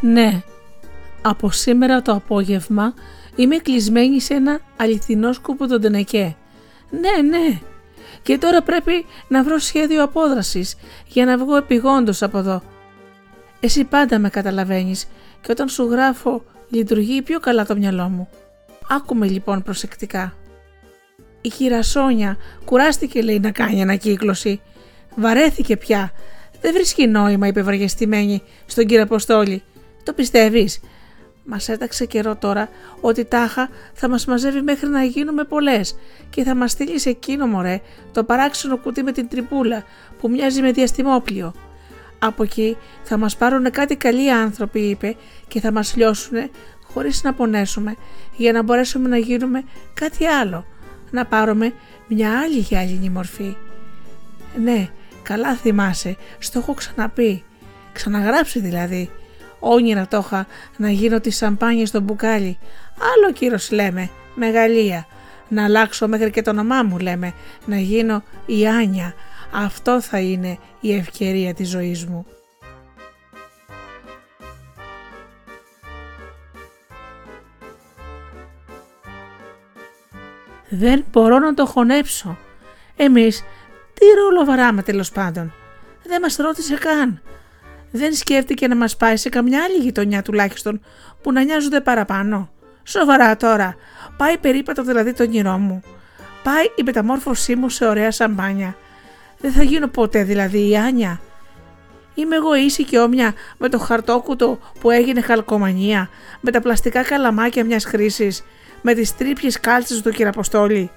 Ναι, από σήμερα το απόγευμα είμαι κλεισμένη σε ένα αληθινό σκούπο τον Τενεκέ. Ναι, ναι. Και τώρα πρέπει να βρω σχέδιο απόδρασης για να βγω επιγόντως από εδώ. Εσύ πάντα με καταλαβαίνεις και όταν σου γράφω λειτουργεί πιο καλά το μυαλό μου. Άκουμε λοιπόν προσεκτικά. Η κυρία Σόνια κουράστηκε λέει να κάνει ανακύκλωση. Βαρέθηκε πια. Δεν βρίσκει νόημα είπε βαριεστημένη στον κύριο Αποστόλη. Το πιστεύεις; Μας έταξε καιρό τώρα ότι τάχα θα μας μαζεύει μέχρι να γίνουμε πολλές και θα μας στείλεις σε εκείνο μωρέ το παράξενο κουτί με την τρυπούλα που μοιάζει με διαστημόπλιο. Από εκεί θα μας πάρουν κάτι καλοί άνθρωποι είπε και θα μας λιώσουν χωρίς να πονέσουμε για να μπορέσουμε να γίνουμε κάτι άλλο, να πάρουμε μια άλλη γυάλινη μορφή. Ναι, καλά θυμάσαι, στο έχω ξαναπεί, ξαναγράψει δηλαδή. Όνειρα το είχα να γίνω τη σαμπάνια στο μπουκάλι. Άλλο κύρος λέμε, μεγαλεία. Να αλλάξω μέχρι και το όνομά μου λέμε, να γίνω η Άνια. Αυτό θα είναι η ευκαιρία της ζωής μου. Δεν μπορώ να το χωνέψω. Εμείς τι ρόλο βαράμε τέλος πάντων; Δεν μας ρώτησε καν. Δεν σκέφτηκε να μας πάει σε καμιά άλλη γειτονιά τουλάχιστον που να νοιάζονται παραπάνω. Σοβαρά τώρα. Πάει περίπατο δηλαδή το όνειρό μου. Πάει η μεταμόρφωσή μου σε ωραία σαμπάνια. Δεν θα γίνω ποτέ δηλαδή η Άνια. Είμαι εγώ ίση και όμοια με το χαρτόκουτο που έγινε χαλκομανία, με τα πλαστικά καλαμάκια μιας χρήσης, με τις τρίπιες κάλτσες του κυραποστόλη,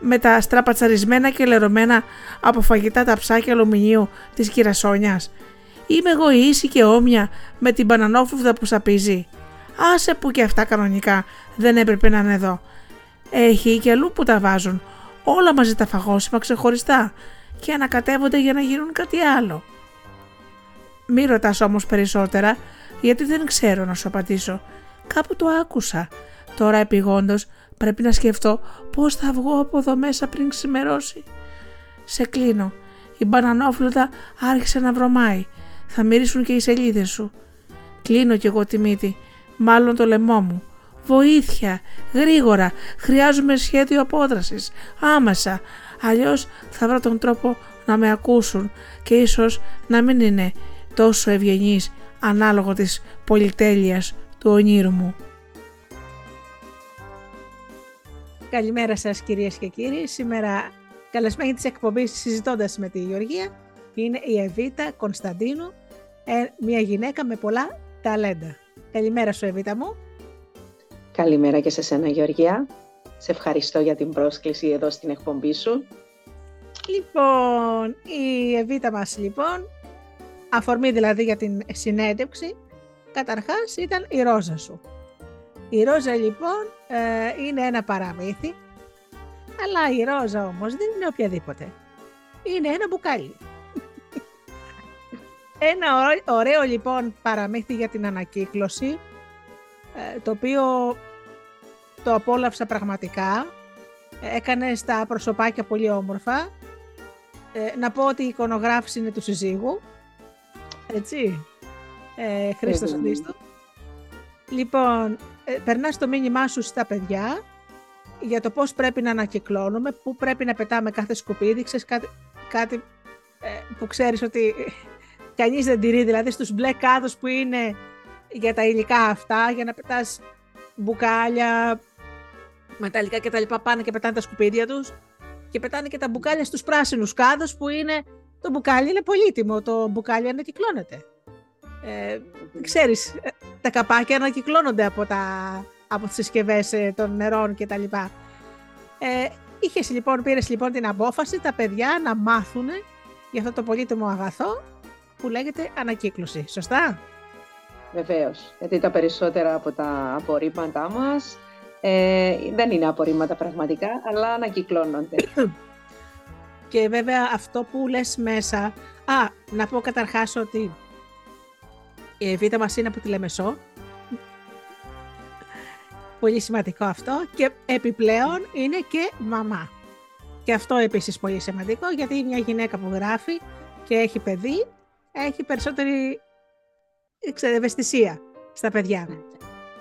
με τα στραπατσαρισμένα και λερωμένα από φαγητά τα ψάκια αλουμινίου της κυρασόνιας. Είμαι εγώ ίση και όμοια με την μπανανόφουβδα που σαπίζει. Άσε που και αυτά κανονικά δεν έπρεπε να είναι εδώ. Έχει και αλλού που τα βάζουν. Όλα μαζί τα φαγόσιμα ξεχωριστά και ανακατεύονται για να γίνουν κάτι άλλο. Μη ρωτάς όμως περισσότερα γιατί δεν ξέρω να σου απαντήσω. Κάπου το άκουσα. Τώρα επιγόντως πρέπει να σκεφτώ πώς θα βγω από εδώ μέσα πριν ξημερώσει. Σε κλείνω. Η μπανανόφλουτα άρχισε να βρωμάει. Θα μυρίσουν και οι σελίδες σου. Κλείνω κι εγώ τη μύτη. Μάλλον το λαιμό μου. Βοήθεια! Γρήγορα! Χρειάζομαι σχέδιο απόδρασης. Άμεσα! Αλλιώς θα βρω τον τρόπο να με ακούσουν και ίσως να μην είναι τόσο ευγενής ανάλογο της πολυτέλειας του ονείρου μου. Καλημέρα σας κυρίες και κύριοι. Σήμερα καλεσμένη της εκπομπής συζητώντας με τη Γεωργία είναι η Εβίτα Κωνσταντίνου, ε, μια γυναίκα με πολλά ταλέντα. Καλημέρα σου Εβίτα μου. Καλημέρα και σε σένα Γεωργία. Σε ευχαριστώ για την πρόσκληση εδώ στην εκπομπή σου. Λοιπόν, η Εβίτα μας λοιπόν, αφορμή δηλαδή για την συνέντευξη, καταρχάς ήταν η ρόζα σου. Η ρόζα λοιπόν ε, είναι ένα παραμύθι, αλλά η ρόζα όμως δεν είναι οποιαδήποτε. Είναι ένα μπουκάλι. Ένα ωραίο λοιπόν παραμύθι για την ανακύκλωση, ε, το οποίο το απόλαυσα πραγματικά. Έκανε στα προσωπάκια πολύ όμορφα. Ε, να πω ότι η εικονογράφηση είναι του συζύγου. Έτσι. Ε, Χρήστος Χρήστος. Λοιπόν, ε, περνάς το μήνυμά σου στα παιδιά για το πώς πρέπει να ανακυκλώνουμε, πού πρέπει να πετάμε κάθε σκουπίδι, ξέρεις κάτι, κάτι ε, που ξέρεις ότι κανείς δεν τηρεί, δηλαδή στους μπλε κάδους που είναι για τα υλικά αυτά, για να πετάς μπουκάλια, μεταλλικά και τα λοιπά πάνε και πετάνε τα σκουπίδια τους και πετάνε και τα μπουκάλια στους πράσινους κάδους που είναι, το μπουκάλι είναι πολύτιμο, το μπουκάλι ανακυκλώνεται. Ε, ξέρεις, ε, τα καπάκια ανακυκλώνονται από, τα, από τις συσκευές ε, των νερών και τα λοιπά. Ε, είχες λοιπόν, πήρες λοιπόν την απόφαση τα παιδιά να μάθουν για αυτό το πολύτιμο αγαθό που λέγεται ανακύκλωση. Σωστά; Βεβαίως, γιατί τα περισσότερα από τα απορρίμματά μας ε, δεν είναι απορρίμματα πραγματικά, αλλά ανακυκλώνονται. Και βέβαια αυτό που λες μέσα... Α, να πω καταρχάς ότι η Εβίτα μας είναι από τη Λεμεσό. Πολύ σημαντικό αυτό. Και επιπλέον είναι και μαμά. Και αυτό επίσης πολύ σημαντικό γιατί μια γυναίκα που γράφει και έχει παιδί έχει περισσότερη ευαισθησία στα παιδιά.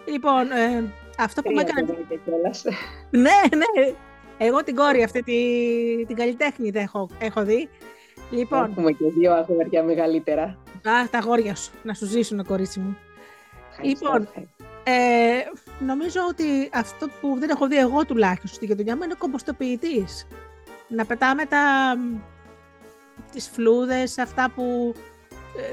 Λοιπόν, ε, αυτό που Τρία με έκανε... παιδάκια κιόλας. ναι, ναι. Εγώ την κόρη αυτή, τη, την καλλιτέχνη δεν έχω, έχω δει. Λοιπόν, Έχουμε και δύο αγόρια μεγαλύτερα. α, τα αγόρια σου, να σου ζήσουν, κορίτσι μου. Ευχαριστώ, Λοιπόν, ευχαριστώ. Ε, νομίζω ότι αυτό που δεν έχω δει εγώ τουλάχιστον στη γειτονιά μου είναι κομποστοποιητής. Να πετάμε τα, τις φλούδες, αυτά που ε,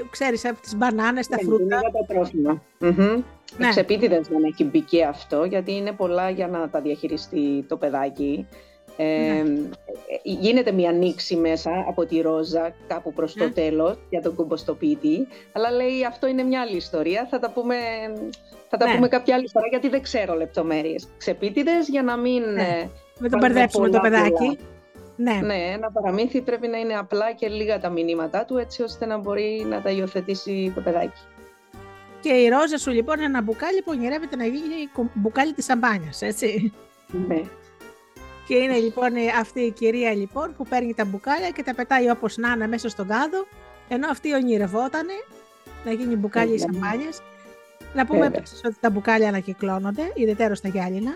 ξέρεις, από τις μπανάνες, τα Ναι, φρούτα. είναι για τα τρόφιμα. Μμμ. Ναι. Εξεπίτηδες δεν έχει μπει και αυτό, γιατί είναι πολλά για να τα διαχειριστεί το παιδάκι. Ε, Ναι. ε, γίνεται μια ανοίξη μέσα από τη ρόζα κάπου προς Ναι. το τέλος για τον κομποστοποιητή, αλλά λέει αυτό είναι μια άλλη ιστορία, θα τα πούμε, θα τα Ναι. πούμε κάποια άλλη φορά γιατί δεν ξέρω λεπτομέρειες. Ξεπίτηδες για να μην... Ναι. ε, Μην τον Βάλουμε μπερδέψουμε το πολλά, παιδάκι. Ναι. ναι, ένα παραμύθι πρέπει να είναι απλά και λίγα τα μηνύματά του, έτσι ώστε να μπορεί να τα υιοθετήσει το παιδάκι. Και η ρόζα σου λοιπόν είναι ένα μπουκάλι που ονειρεύεται να γίνει κο- μπουκάλι της σαμπάνιας, έτσι. Ναι. Και είναι λοιπόν η- αυτή η κυρία λοιπόν που παίρνει τα μπουκάλια και τα πετάει όπως να είναι μέσα στον κάδο, ενώ αυτή ονειρευότανε να γίνει μπουκάλι Βέβαια. σαμπάνιας. Να πούμε Βέβαια. επίσης ότι τα μπουκάλια ανακυκλώνονται, ιδιαίτερα στα γυάλινα.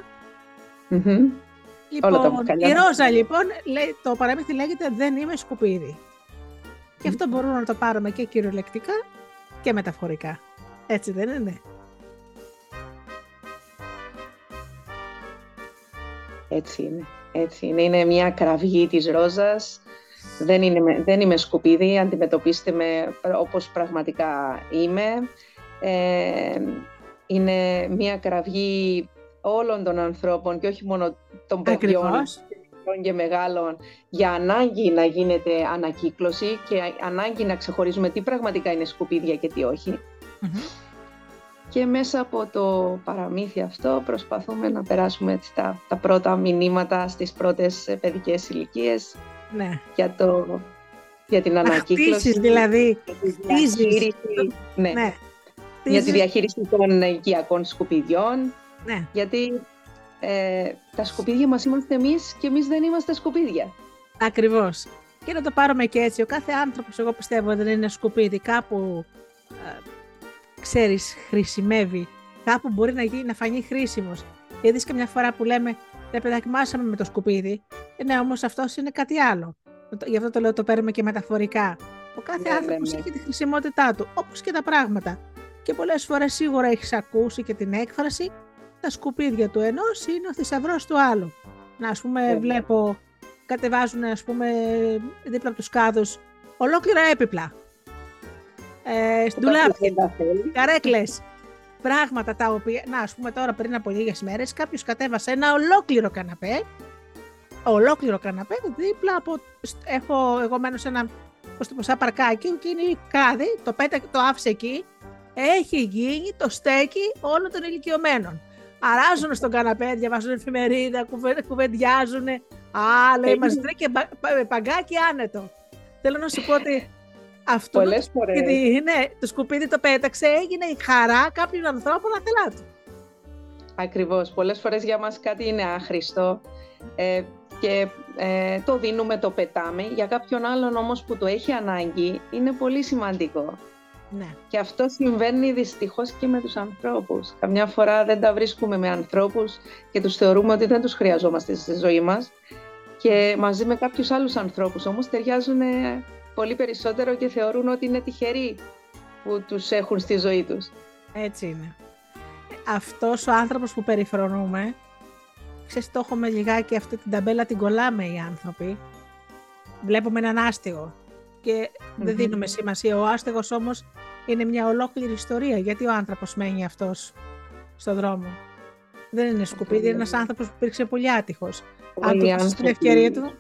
Μμμ. Όλα τα Λοιπόν, μπουκάλια. η Ρόζα λοιπόν, λέει, το παραμύθι λέγεται «Δεν είμαι σκουπίδι». Και αυτό μπορούμε να το πάρουμε και κυριολεκτικά και μεταφορικά. Έτσι δεν είναι; Έτσι είναι. Έτσι είναι. Είναι μια κραυγή της ρόζας. Δεν, είναι, με- δεν είμαι σκουπίδι, αντιμετωπίστε με όπως πραγματικά είμαι. Ε, είναι μια κραυγή όλων των ανθρώπων και όχι μόνο των παιδιών Ακριβώς. μικρών και μεγάλων για ανάγκη να γίνεται ανακύκλωση και ανάγκη να ξεχωρίζουμε τι πραγματικά είναι σκουπίδια και τι όχι. Μμμ. Και μέσα από το παραμύθι αυτό προσπαθούμε να περάσουμε έτσι τα, τα πρώτα μηνύματα στις πρώτες ε, παιδικές ηλικίες Ναι. για, το, για την Να ανακύκλωση. χτίσεις δηλαδή. για τη χτίζεις. διαχείριση, ναι, Ναι. για τη Χτίζεις- διαχείριση των οικιακών σκουπιδιών. Ναι. Γιατί ε, τα σκουπίδια μας είμαστε εμείς και εμείς δεν είμαστε σκουπίδια. Ακριβώς. Και να το πάρουμε και έτσι. Ο κάθε άνθρωπος, εγώ πιστεύω, δεν είναι σκουπίδι. Κάπου, ε, ξέρεις, χρησιμεύει. Κάπου μπορεί να, γίνει, να φανεί χρήσιμος. Γιατί καμιά φορά που λέμε, ρε παιδάκι, μάσαμε με το σκουπίδι. Ε, ναι, όμως αυτός είναι κάτι άλλο. Το- Γι' αυτό το λέω, το παίρνουμε και μεταφορικά. Ο κάθε Ναι, ναι, άνθρωπος ναι. έχει τη χρησιμότητά του, όπως και τα πράγματα. Και πολλές φορές σίγουρα έχεις ακούσει και την έκφραση, τα σκουπίδια του ενός είναι ο θησαυρός του άλλου. Να, ας πούμε, Βέβαια. βλέπω κατεβάζουν ας πούμε δίπλα από τους κάδους ολόκληρα έπιπλα. Ε, Το ντουλάπια, κάποιος δεν τα θέλει. καρέκλες, πράγματα τα οποία, να ας πούμε τώρα πριν από λίγες μέρες κάποιος κατέβασε ένα ολόκληρο καναπέ, ολόκληρο καναπέ δίπλα από, στ- έχω εγώ μένω σε ένα πώς το πω, σαν παρκάκι και είναι η κάδη, το πέτα, το άφησε εκεί, έχει γίνει το στέκι όλων των ηλικιωμένων. Αράζουν στον καναπέ, διαβάζουν εφημερίδα, κουβε, κουβεντιάζουν. Α, λέει, Έγινε- μας βρήκε πα, πα- παγκάκι άνετο. Θέλω να σου πω ότι αυτό Πολλές φορές. σκουπίδι, ναι, το σκουπίδι το πέταξε, έγινε η χαρά κάποιων ανθρώπων αθελά του. Ακριβώς. Πολλές φορές για μας κάτι είναι άχρηστο ε, και ε, το δίνουμε, το πετάμε. Για κάποιον άλλον όμως που το έχει ανάγκη είναι πολύ σημαντικό. Ναι. Και αυτό συμβαίνει δυστυχώς και με τους ανθρώπους. Καμιά φορά δεν τα βρίσκουμε με ανθρώπους και τους θεωρούμε ότι δεν τους χρειαζόμαστε στη ζωή μας. Και μαζί με κάποιους άλλους ανθρώπους όμως ταιριάζουν ε, πολύ περισσότερο και θεωρούν ότι είναι τυχεροί που τους έχουν στη ζωή τους. Έτσι είναι. Αυτός ο άνθρωπος που περιφρονούμε, ξέρεις το έχουμε λιγάκι αυτή την ταμπέλα την κολλάμε οι άνθρωποι. Βλέπουμε έναν άστιγο και δεν Μμμ. δίνουμε σημασία. Ο άστεγος όμως είναι μια ολόκληρη ιστορία. Γιατί ο άνθρωπος μένει αυτός στον δρόμο; Δεν είναι σκουπίδι, είναι ένας άνθρωπος που υπήρξε πολύ άτυχος. Αν Όλοι του οι δώσεις την άνθρωποι- ευκαιρία του.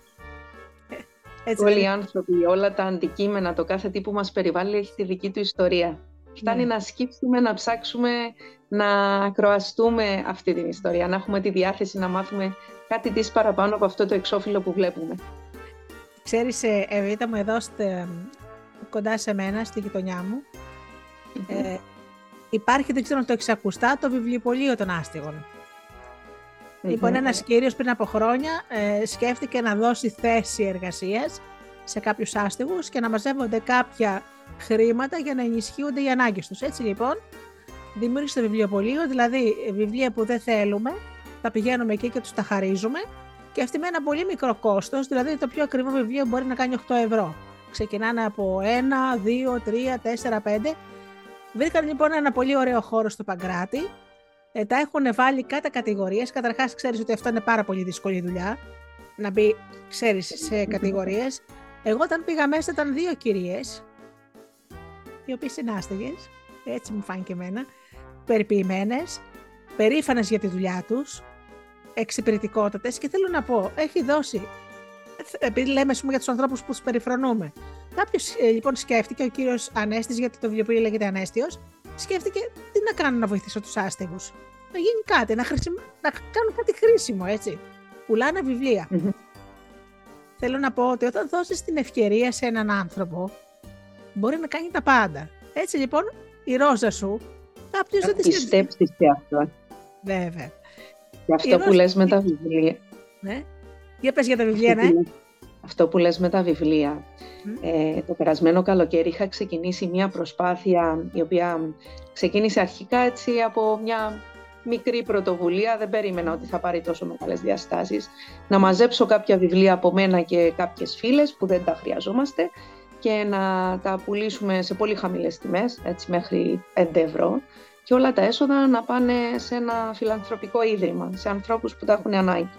ε, Έτσι Όλοι δεν οι είναι. άνθρωποι, όλα τα αντικείμενα, το κάθε τι που μας περιβάλλει έχει τη δική του ιστορία. Φτάνει Ναι. να σκύψουμε, να ψάξουμε, να ακροαστούμε αυτή την ιστορία, να έχουμε τη διάθεση να μάθουμε κάτι της παραπάνω από αυτό το εξώφυλλο που βλέπουμε. Ξέρεις, ε, Εβίτα μου, εδώ στε- κοντά σε μένα, στη γειτονιά μου, ε, υπάρχει, δεν ξέρω αν το έχεις ακουστά, το βιβλιοπωλείο των άστιγων. Λοιπόν, ένας κύριος πριν από χρόνια ε, σκέφτηκε να δώσει θέση εργασίας σε κάποιους άστιγους και να μαζεύονται κάποια χρήματα για να ενισχύονται οι ανάγκες τους. Έτσι λοιπόν, δημιούργησε το βιβλιοπωλείο, δηλαδή βιβλία που δεν θέλουμε, τα πηγαίνουμε εκεί και τους τα χαρίζουμε και αυτή με ένα πολύ μικρό κόστος, δηλαδή το πιο ακριβό βιβλίο μπορεί να κάνει 8 ευρώ. Ξεκινάνε από 1, 2, 3, 4, 5. Βρήκαν λοιπόν ένα πολύ ωραίο χώρο στο Παγκράτη. Ε, τα έχουν βάλει κατά κατηγορίες. Καταρχάς, ξέρεις ότι αυτό είναι πάρα πολύ δύσκολη δουλειά. Να μπει, ξέρεις, σε κατηγορίες. Εγώ όταν πήγα μέσα ήταν δύο κυρίες, οι οποίες είναι άστεγες, έτσι μου φάνηκε εμένα, περιποιημένες, περήφανες για τη δουλειά τους, εξυπηρετικότατες και θέλω να πω, έχει δώσει επειδή λέμε πούμε, για τους ανθρώπους που τους περιφρονούμε. Κάποιος ε, λοιπόν σκέφτηκε, ο κύριος Ανέστης, γιατί το βιβλίο λέγεται Ανέστιος, σκέφτηκε τι να κάνω να βοηθήσω τους άστεγους. Να γίνει κάτι, να, χρησιμο... να κάνουν κάτι χρήσιμο, έτσι. Πουλάνε Θέλω να πω ότι όταν δώσεις την ευκαιρία σε έναν άνθρωπο, μπορεί να κάνει τα πάντα. Έτσι λοιπόν, η ρόζα σου, κάποιος δεν τη πιστέψει σε αυτό. Βέβαια. Και αυτό που λες με τα βιβλία. Ναι. Για πες για τα βιβλία, ναι. Αυτό που λες με τα βιβλία. Ε, το περασμένο καλοκαίρι είχα ξεκινήσει μια προσπάθεια η οποία ξεκίνησε αρχικά έτσι από μια μικρή πρωτοβουλία, δεν περίμενα ότι θα πάρει τόσο μεγάλες διαστάσεις, να μαζέψω κάποια βιβλία από μένα και κάποιες φίλες που δεν τα χρειαζόμαστε και να τα πουλήσουμε σε πολύ χαμηλές τιμές, έτσι μέχρι 5 ευρώ και όλα τα έσοδα να πάνε σε ένα φιλανθρωπικό ίδρυμα, σε ανθρώπους που τα έχουν ανάγκη.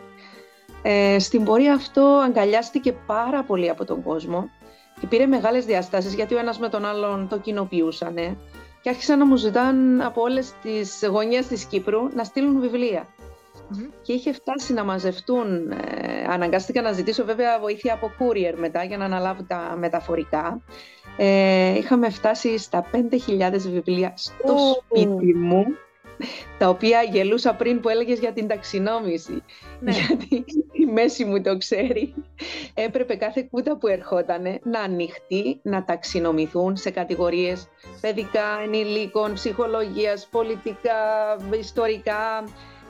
Ε, στην πορεία αυτό αγκαλιάστηκε πάρα πολύ από τον κόσμο και πήρε μεγάλες διαστάσεις γιατί ο ένας με τον άλλον το κοινοποιούσαν και άρχισαν να μου ζητάνε από όλες τις γωνιές της Κύπρου να στείλουν βιβλια Και είχε φτάσει να μαζευτούν, ε, αναγκάστηκα να ζητήσω βέβαια βοήθεια από courier μετά για να αναλάβω τα μεταφορικά. Ε, είχαμε φτάσει στα 5.000 βιβλία στο σπίτι μου τα οποία γελούσα πριν που έλεγες για την ταξινόμηση. Ναι. Γιατί η μέση μου το ξέρει. Έπρεπε κάθε κούτα που ερχόταν να ανοιχτεί, να ταξινομηθούν σε κατηγορίες παιδικά, ενηλίκων, ψυχολογίας, πολιτικά, ιστορικά,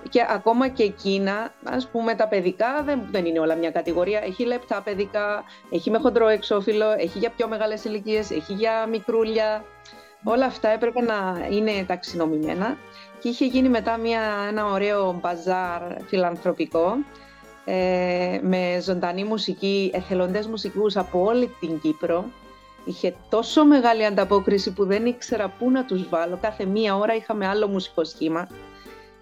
και ακόμα και εκείνα, ας πούμε τα παιδικά δεν, δεν είναι όλα μια κατηγορία. Έχει λεπτά παιδικά, έχει με χοντρό εξώφυλλο, έχει για πιο μεγάλες ηλικίες, έχει για μικρούλια. Όλα αυτά έπρεπε να είναι ταξινομημένα και είχε γίνει μετά μια, ένα ωραίο μπαζάρ φιλανθρωπικό ε, με ζωντανή μουσική, εθελοντές μουσικούς από όλη την Κύπρο. Είχε τόσο μεγάλη ανταπόκριση που δεν ήξερα πού να τους βάλω. Κάθε μία ώρα είχαμε άλλο μουσικό σχήμα.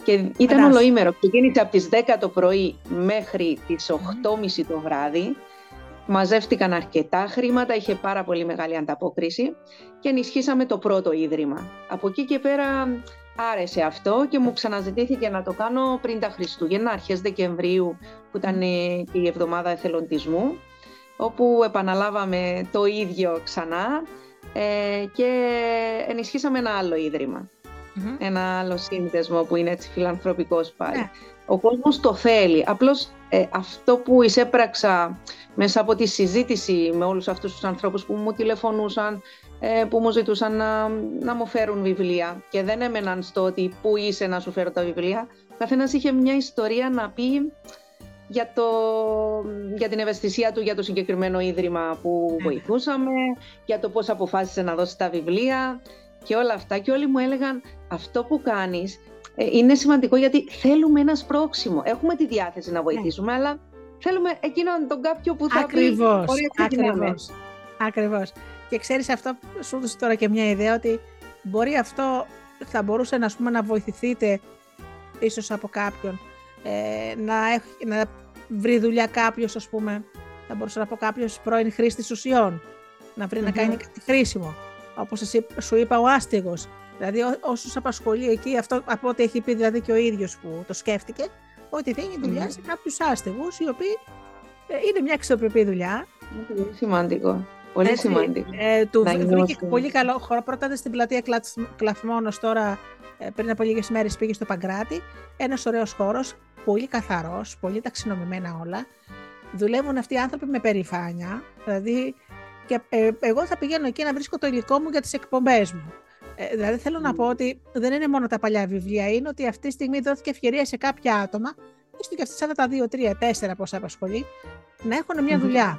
Και ήταν ολοήμερο. Ξεκίνησε από τις 10 το πρωί μέχρι τις 8.30 το βράδυ. Μαζεύτηκαν αρκετά χρήματα, είχε πάρα πολύ μεγάλη ανταπόκριση και ενισχύσαμε το πρώτο ίδρυμα. Από εκεί και πέρα άρεσε αυτό και μου ξαναζητήθηκε να το κάνω πριν τα Χριστούγεννα, αρχές Δεκεμβρίου που ήταν η εβδομάδα εθελοντισμού όπου επαναλάβαμε το ίδιο ξανά ε, και ενισχύσαμε ένα άλλο Ένα άλλο σύνδεσμο που είναι έτσι φιλανθρωπικός πάλι. Ναι. Ο κόσμος το θέλει. Απλώς ε, αυτό που εισέπραξα μέσα από τη συζήτηση με όλους αυτούς τους ανθρώπους που μου τηλεφωνούσαν, ε, που μου ζητούσαν να, να μου φέρουν βιβλία και δεν έμεναν στο ότι πού είσαι να σου φέρω τα βιβλία. Ο καθένας είχε μια ιστορία να πει για, το, για την ευαισθησία του για το συγκεκριμένο ίδρυμα που ναι. βοηθούσαμε, για το πώς αποφάσισε να δώσει τα βιβλία και όλα αυτά. Και όλοι μου έλεγαν αυτό που κάνεις ε, είναι σημαντικό γιατί θέλουμε ένα σπρόξιμο. Έχουμε τη διάθεση να βοηθήσουμε, ναι. αλλά θέλουμε εκείνον τον κάποιο που θα ακριβώς, πει ακριβώς, ακριβώς. Και ξέρεις αυτό, σου έδωσε τώρα και μια ιδέα ότι μπορεί αυτό θα μπορούσε να, πούμε, να βοηθηθείτε ίσως από κάποιον ε, να, έχει, να βρει δουλειά κάποιος ας πούμε θα μπορούσε να πω κάποιος πρώην χρήστης ουσιών να βρει να κάνει κάτι χρήσιμο όπως εσύ, σου είπα ο άστιγος δηλαδή όσους απασχολεί εκεί αυτό από ό,τι έχει πει δηλαδή και ο ίδιος που το σκέφτηκε ότι δίνει δουλειά σε κάποιους άστεγους οι οποίοι ε, είναι μια αξιοπρεπή δουλειά. Είναι πολύ σημαντικό. Πολύ Έτσι, σημαντικό. Ε, του βρήκε πολύ καλό χώρο. Πρώτα ήταν στην πλατεία Κλαθμόνος, τώρα ε, πριν από λίγες μέρες πήγε στο Παγκράτη. Ένας ωραίος χώρος, πολύ καθαρός, πολύ ταξινομημένα όλα. Δουλεύουν αυτοί οι άνθρωποι με περηφάνεια. Δηλαδή, και, ε, εγώ θα πηγαίνω εκεί να βρίσκω το υλικό μου για τις εκπομπές μου. Ε, δηλαδή, θέλω να πω ότι δεν είναι μόνο τα παλιά βιβλία, είναι ότι αυτή τη στιγμή δόθηκε ευκαιρία σε κάποια άτομα, έστω και αυτά τα δύο, τρία, τέσσερα πόσα απασχολεί, να έχουν μια δουλειά.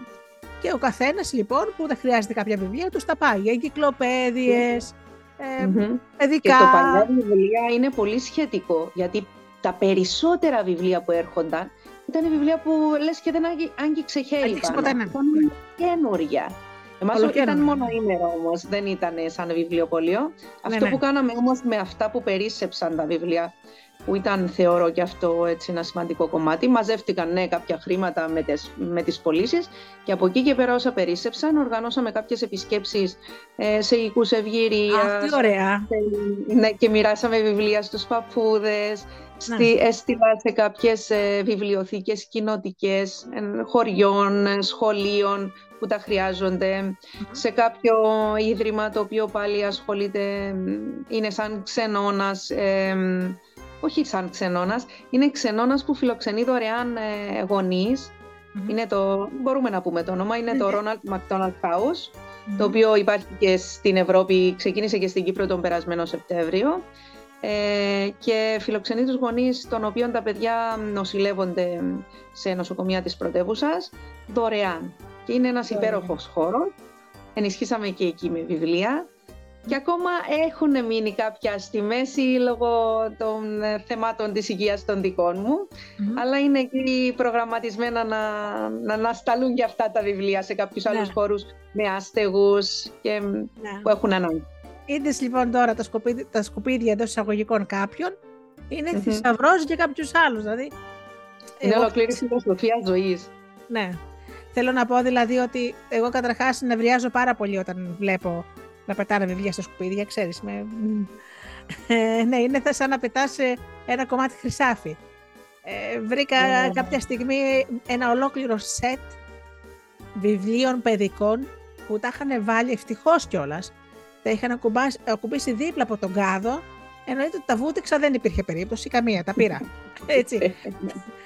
Και ο καθένας λοιπόν που δεν χρειάζεται κάποια βιβλία τους τα πάει για εγκυκλοπαίδειες, ε, παιδικά. Και το παλιά βιβλία είναι πολύ σχετικό, γιατί τα περισσότερα βιβλία που έρχονταν ήταν βιβλία που λες και δεν άγγιξε χέρι πάνω. Ναι. Ήταν καινούργια. Εμάς ήταν μόνο ήμερο όμως, δεν ήταν σαν βιβλιοπωλείο. Ναι, αυτό ναι. που κάναμε όμως με αυτά που περίσσεψαν τα βιβλία, που ήταν θεωρώ και αυτό έτσι ένα σημαντικό κομμάτι. Μαζεύτηκαν ναι, κάποια χρήματα με τις, με τις πωλήσεις και από εκεί και πέρα όσα περίσσεψαν οργανώσαμε κάποιες επισκέψεις ε, σε οίκους ευγυρίας. τι ωραία. ναι, και μοιράσαμε βιβλία στους παππούδες, Στη, ναι. έστειλα σε κάποιες ε, βιβλιοθήκες κοινοτικές, ε, χωριών, ε, σχολείων που τα χρειαζονται σε κάποιο ίδρυμα το οποίο πάλι ασχολείται, είναι σαν ξενώνας, όχι σαν ξενώνας, είναι ξενώνας που φιλοξενεί δωρεάν ε, γονεις Είναι το, μπορούμε να πούμε το όνομα, είναι το Ronald McDonald House, το οποίο υπάρχει και στην Ευρώπη, ξεκίνησε και στην Κύπρο τον περασμένο Σεπτέμβριο. Ε, και φιλοξενεί τους γονείς των οποίων τα παιδιά νοσηλεύονται σε νοσοκομεία της πρωτεύουσας δωρεάν. Και είναι ένας υπέροχος χώρος. Ενισχύσαμε και εκεί με βιβλία. Και ακόμα έχουν μείνει κάποια στη μέση λόγω των ε, θεμάτων της υγείας των δικών μου. Αλλά είναι εκεί προγραμματισμένα να, να ανασταλούν και αυτά τα βιβλία σε κάποιους ναι. άλλους χώρους με άστεγους και ναι. που έχουν ανάγκη. Είδες λοιπόν τώρα τα σκουπίδια, τα σκουπίδια εντός εισαγωγικών κάποιων, είναι mm-hmm. θησαυρός για κάποιους άλλους. Δηλαδή, είναι εγώ... ολοκλήρη φιλοσοφία ζωής. Ναι. Θέλω να πω δηλαδή ότι εγώ καταρχάς νευριάζω πάρα πολύ όταν βλέπω να πετάνε βιβλία στα σκουπίδια, ξέρεις. Με... Ε, ναι, είναι σαν να πετάς ένα κομμάτι χρυσάφι. Ε, βρήκα yeah. κάποια στιγμή ένα ολόκληρο σετ βιβλίων παιδικών που τα είχαν βάλει ευτυχώς κιόλας τα είχαν ακουμπήσει δίπλα από τον κάδο. Εννοείται ότι τα βούτυξα δεν υπήρχε περίπτωση, καμία, τα πήρα. Έτσι.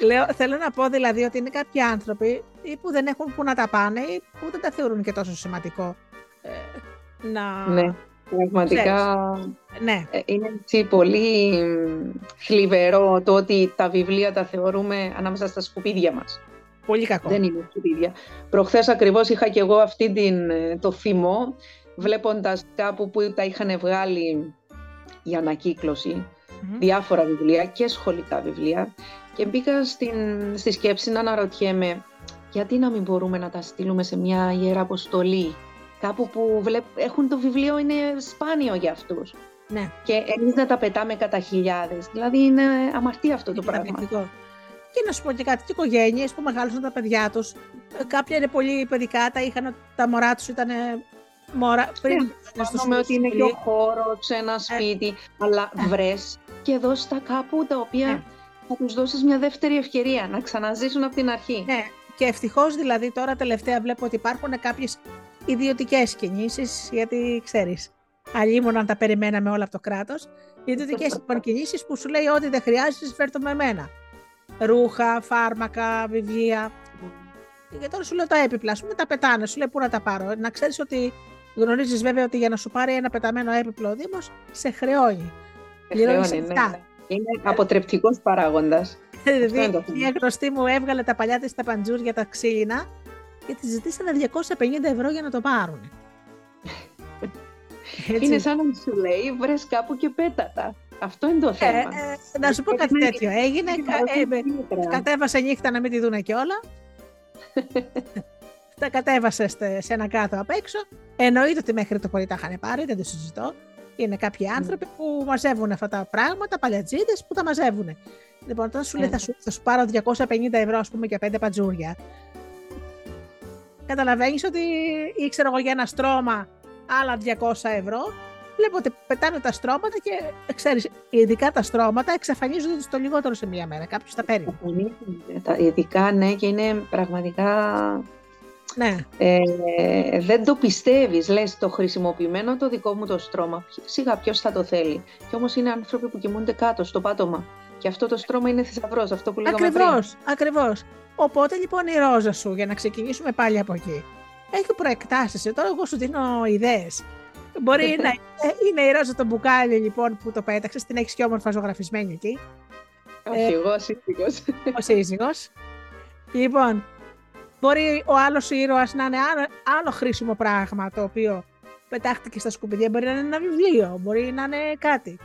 Λέω, θέλω να πω δηλαδή ότι είναι κάποιοι άνθρωποι ή που δεν έχουν που να τα πάνε ή που δεν τα θεωρούν και τόσο σημαντικό. Ε, να... Ναι, πραγματικά ναι. Ε, είναι έτσι πολύ θλιβερό το ότι τα βιβλία τα θεωρούμε ανάμεσα στα σκουπίδια μας. Πολύ κακό. Δεν είναι σκουπίδια. Προχθές ακριβώς είχα και εγώ αυτή την, ε, το θυμό βλέποντας κάπου που τα είχαν βγάλει για ανακύκλωση διάφορα βιβλία και σχολικά βιβλία και μπήκα στην, στη σκέψη να αναρωτιέμαι γιατί να μην μπορούμε να τα στείλουμε σε μια ιερά αποστολή κάπου που βλέπ, έχουν το βιβλίο είναι σπάνιο για αυτούς. Ναι. Και εμείς να τα πετάμε κατά χιλιάδες. Δηλαδή είναι αμαρτία αυτό το πράγμα. Και να σου πω και κάτι, και οικογένειες που μεγάλωσαν τα παιδιά τους. Κάποια είναι πολύ παιδικά, τα, είχαν, τα μωρά τους ήταν Μωρά, πριν ναι, ότι είναι και ο χώρος, ένα ε. σπίτι, αλλά ε. βρες και δώσει τα κάπου τα οποία ε. Θα τους δώσεις μια δεύτερη ευκαιρία να ξαναζήσουν από την αρχή. Ναι, και ευτυχώς δηλαδή τώρα τελευταία βλέπω ότι υπάρχουν κάποιες ιδιωτικές κινήσεις, γιατί ξέρεις, αλλήμον να τα περιμέναμε όλα από το κράτος, ιδιωτικές λοιπόν κινήσεις που σου λέει ότι δεν χρειάζεσαι, φέρ με εμένα. Ρούχα, φάρμακα, βιβλία. Και τώρα σου λέω τα έπιπλα, ας πούμε, τα πετάνε. Σου λέει πού να τα πάρω. Να ξέρεις ότι Γνωρίζεις βέβαια ότι για να σου πάρει ένα πεταμένο έπιπλο ο Δήμος, σε χρεώνει. Πληρώνεις ναι, ναι. Είναι αποτρεπτικός παράγοντας. Δηλαδή, μια γνωστή μου έβγαλε τα παλιά της τα παντζούρια τα ξύλινα και τη ζητήσανε 250 ευρώ για να το πάρουν. Είναι σαν να σου λέει, βρες κάπου και πέτατα. Αυτό είναι το ε, θέμα. Ε, να σου πω κάτι τέτοιο. Έγινε, ε, κατέβασε νύχτα να μην τη δούνε κιόλα. τα κατέβασε σε ένα κάτω απ' έξω. Εννοείται ότι μέχρι το πολύ τα είχαν πάρει, δεν το συζητώ. Είναι κάποιοι άνθρωποι που μαζεύουν αυτά τα πράγματα, παλιατζίδες που τα μαζεύουν. Λοιπόν, όταν σου λέει θα σου, θα σου πάρω 250 ευρώ, ας πούμε, για πέντε πατζούρια, καταλαβαίνεις ότι ήξερα εγώ για ένα στρώμα άλλα 200 ευρώ. Βλέπω ότι πετάνε τα στρώματα και ξέρεις, ειδικά τα στρώματα εξαφανίζονται στο λιγότερο σε μία μέρα. Κάποιος τα παίρνει. Ειδικά, ναι, και είναι πραγματικά ναι. Ε, δεν το πιστεύεις, λες το χρησιμοποιημένο το δικό μου το στρώμα. Σιγά ποιος θα το θέλει. Και όμως είναι άνθρωποι που κοιμούνται κάτω στο πάτωμα. Και αυτό το στρώμα είναι θησαυρός, αυτό που λέγαμε ακριβώς, πριν. Ακριβώς, Οπότε λοιπόν η ρόζα σου, για να ξεκινήσουμε πάλι από εκεί, έχει προεκτάσεις. Ε, τώρα εγώ σου δίνω ιδέες. Μπορεί να είναι η ρόζα το μπουκάλι λοιπόν που το πέταξες, την έχεις και όμορφα ζωγραφισμένη εκεί. Όχι, ε, εγώ σύζυγος. Ο σύζυγος. Λοιπόν, Μπορεί ο άλλος ήρωας να είναι άλλο, άλλο χρήσιμο πράγμα το οποίο πετάχτηκε στα σκουπίδια. Μπορεί να είναι ένα βιβλίο, μπορεί να είναι κάτι.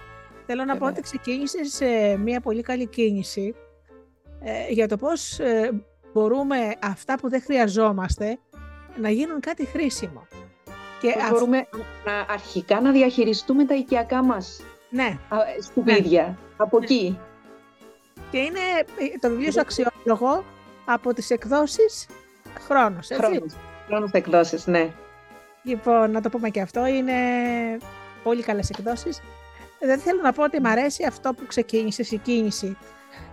Θέλω να πω ότι ξεκίνησε σε μια πολύ καλή κίνηση ε, για το πώς ε, μπορούμε αυτά που δεν χρειαζόμαστε να γίνουν κάτι χρήσιμο. Και μπορούμε να, αρχικά να διαχειριστούμε τα οικιακά μας ναι. σκουπίδια ναι. από ναι. εκεί. Και είναι ε, το βιβλίο σου αξιόλογο από τις εκδόσεις Χρόνος, έτσι. Χρόνος, χρόνος εκδόσεις, ναι. Λοιπόν, να το πούμε και αυτό, είναι πολύ καλές εκδόσεις. Δεν θέλω να πω ότι μου αρέσει αυτό που ξεκίνησες η κίνηση.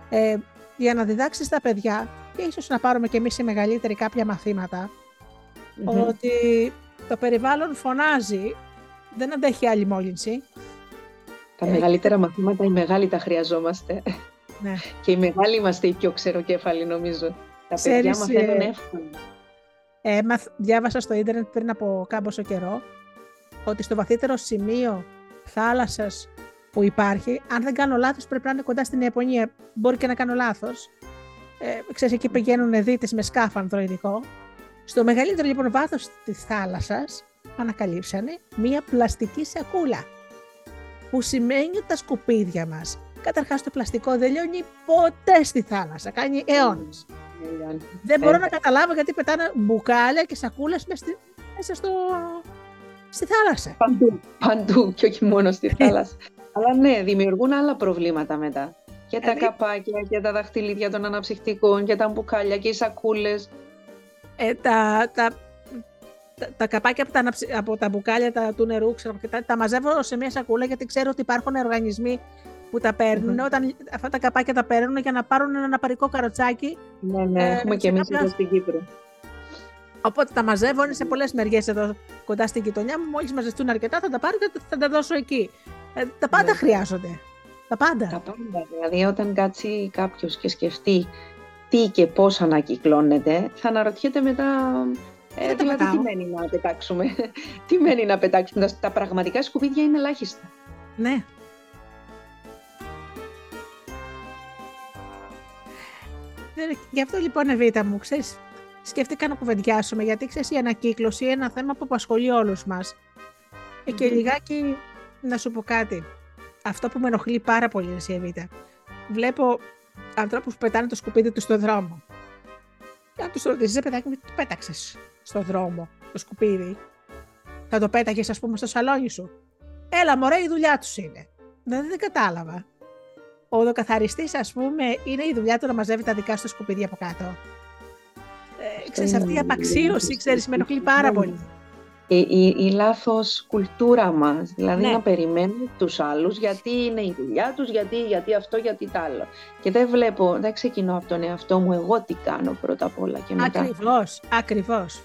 Ε, για να διδάξεις τα παιδιά και ίσως να πάρουμε και εμείς οι μεγαλύτεροι κάποια ότι το περιβάλλον φωνάζει, δεν αντέχει άλλη μόλυνση. Τα ε, μεγαλύτερα μαθήματα, οι μεγάλοι τα χρειαζόμαστε. Ναι. Και οι μεγάλοι είμαστε οι πιο ξεροκέφαλοι νομίζω. Τα παιδιά μαθαίνουν ε, εύκολα. Ε, διάβασα στο ίντερνετ πριν από κάμποσο καιρό ότι στο βαθύτερο σημείο θάλασσας που υπάρχει, αν δεν κάνω λάθος πρέπει να είναι κοντά στην Ιαπωνία, μπορεί και να κάνω λάθος. Ε, ξέρεις, εκεί πηγαίνουν δίτες με σκάφανδρο ειδικό. Στο μεγαλύτερο λοιπόν βάθος της θάλασσας ανακαλύψανε μία πλαστική σακούλα που σημαίνει ότι τα σκουπίδια μας Καταρχάς το πλαστικό δεν λιώνει ποτέ στη θάλασσα, κάνει αιώνες. Δεν μπορώ να καταλάβω γιατί πετάνε μπουκάλια και σακούλες μέσα στο... στη θάλασσα. Παντού, παντού και όχι μόνο στη θάλασσα. Αλλά ναι, δημιουργούν άλλα προβλήματα μετά. Και τα καπάκια και τα δαχτυλίδια των αναψυχτικών και τα μπουκάλια και οι σακούλες. Ε, τα, τα, τα, καπάκια από τα, από τα μπουκάλια τα, του νερού ξέρω, τα, τα μαζεύω σε μια σακούλα γιατί ξέρω ότι υπάρχουν οργανισμοί που τα παιρνουν όταν αυτά τα καπάκια τα παίρνουν για να πάρουν ένα αναπαρικό καροτσάκι. Ναι, ναι, ε, έχουμε και εμείς εδώ στην Κύπρο. Οπότε τα μαζεύω, είναι σε πολλές μεριές εδώ κοντά στην γειτονιά μου. Μόλις μαζευτούν αρκετά, θα τα πάρω και θα τα δώσω εκεί. Ε, τα πάντα ναι. χρειάζονται. Τα πάντα. Τα πάντα. Δηλαδή, όταν κάτσει κάποιος και σκεφτεί τι και πώς ανακυκλώνεται, θα αναρωτιέται μετά. Ε, δηλαδή, τι μένει να πετάξουμε. τι μένει να πετάξουμε. Τα πραγματικά σκουπίδια είναι ελάχιστα. Ναι, Γι' αυτό λοιπόν, Εβίτα μου, ξέρεις, σκέφτηκα να κουβεντιάσουμε, γιατί ξέρεις η ανακύκλωση είναι ένα θέμα που απασχολεί όλους μας. Ε, και λιγάκι να σου πω κάτι. Αυτό που με ενοχλεί πάρα πολύ, εσύ Εβίτα. Βλέπω ανθρώπους που πετάνε το σκουπίδι τους στο δρόμο. Και αν τους ρωτήσεις, παιδάκι μου, τι πέταξες στο δρόμο το σκουπίδι; Θα το πέταγες, ας πούμε, στο σαλόνι σου; Έλα, μωρέ, η δουλειά τους είναι. Δεν, δεν κατάλαβα. Ο οδοκαθαριστής, ας πούμε, είναι η δουλειά του να μαζεύει τα δικά σου σκουπίδια από κάτω. Ε, ξέρεις, αυτή η απαξίωση, ξέρεις, με ενοχλεί πάρα πολύ. Η, η, η λάθος κουλτούρα μας, δηλαδή ναι. να περιμένουν τους άλλους γιατί είναι η δουλειά τους, γιατί, γιατί αυτό, γιατί τ' άλλο. Και δεν βλέπω, δεν ξεκινώ από τον εαυτό μου, εγώ τι κάνω πρώτα απ' όλα και μετά. Ακριβώς, ακριβώς.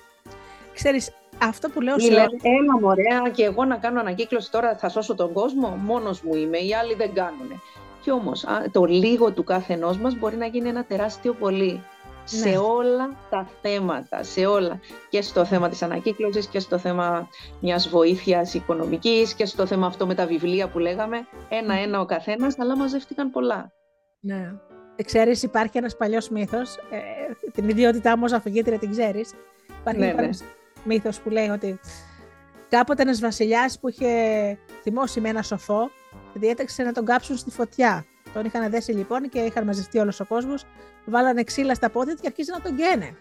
Ξέρεις, αυτό που λέω σε Λες, έλα μωρέα και εγώ να κάνω ανακύκλωση τώρα θα σώσω τον κόσμο, μόνος μου είμαι, οι άλλοι δεν κάνουν. Κι όμως το λίγο του καθενός μας μπορεί να γίνει ένα τεράστιο πολύ. Σε ναι. όλα τα θέματα, σε όλα. Και στο θέμα της ανακύκλωσης και στο θέμα μιας βοήθειας οικονομικής και στο θέμα αυτό με τα βιβλία που λέγαμε. Ένα-ένα ο καθένας, αλλά μαζεύτηκαν πολλά. Ναι. Ξέρεις, υπάρχει ένας παλιός μύθος, ε, την ιδιότητά μου ως αφηγήτρια την ξέρεις. Υπάρχει ναι, ένας ναι. μύθος που λέει ότι κάποτε ένας βασιλιάς που είχε θυμώσει με ένα σοφό διέταξε να τον κάψουν στη φωτιά. Τον είχαν δέσει λοιπόν και είχαν μαζευτεί όλος ο κόσμος, βάλανε ξύλα στα πόδια και αρχίζει να τον καίνε.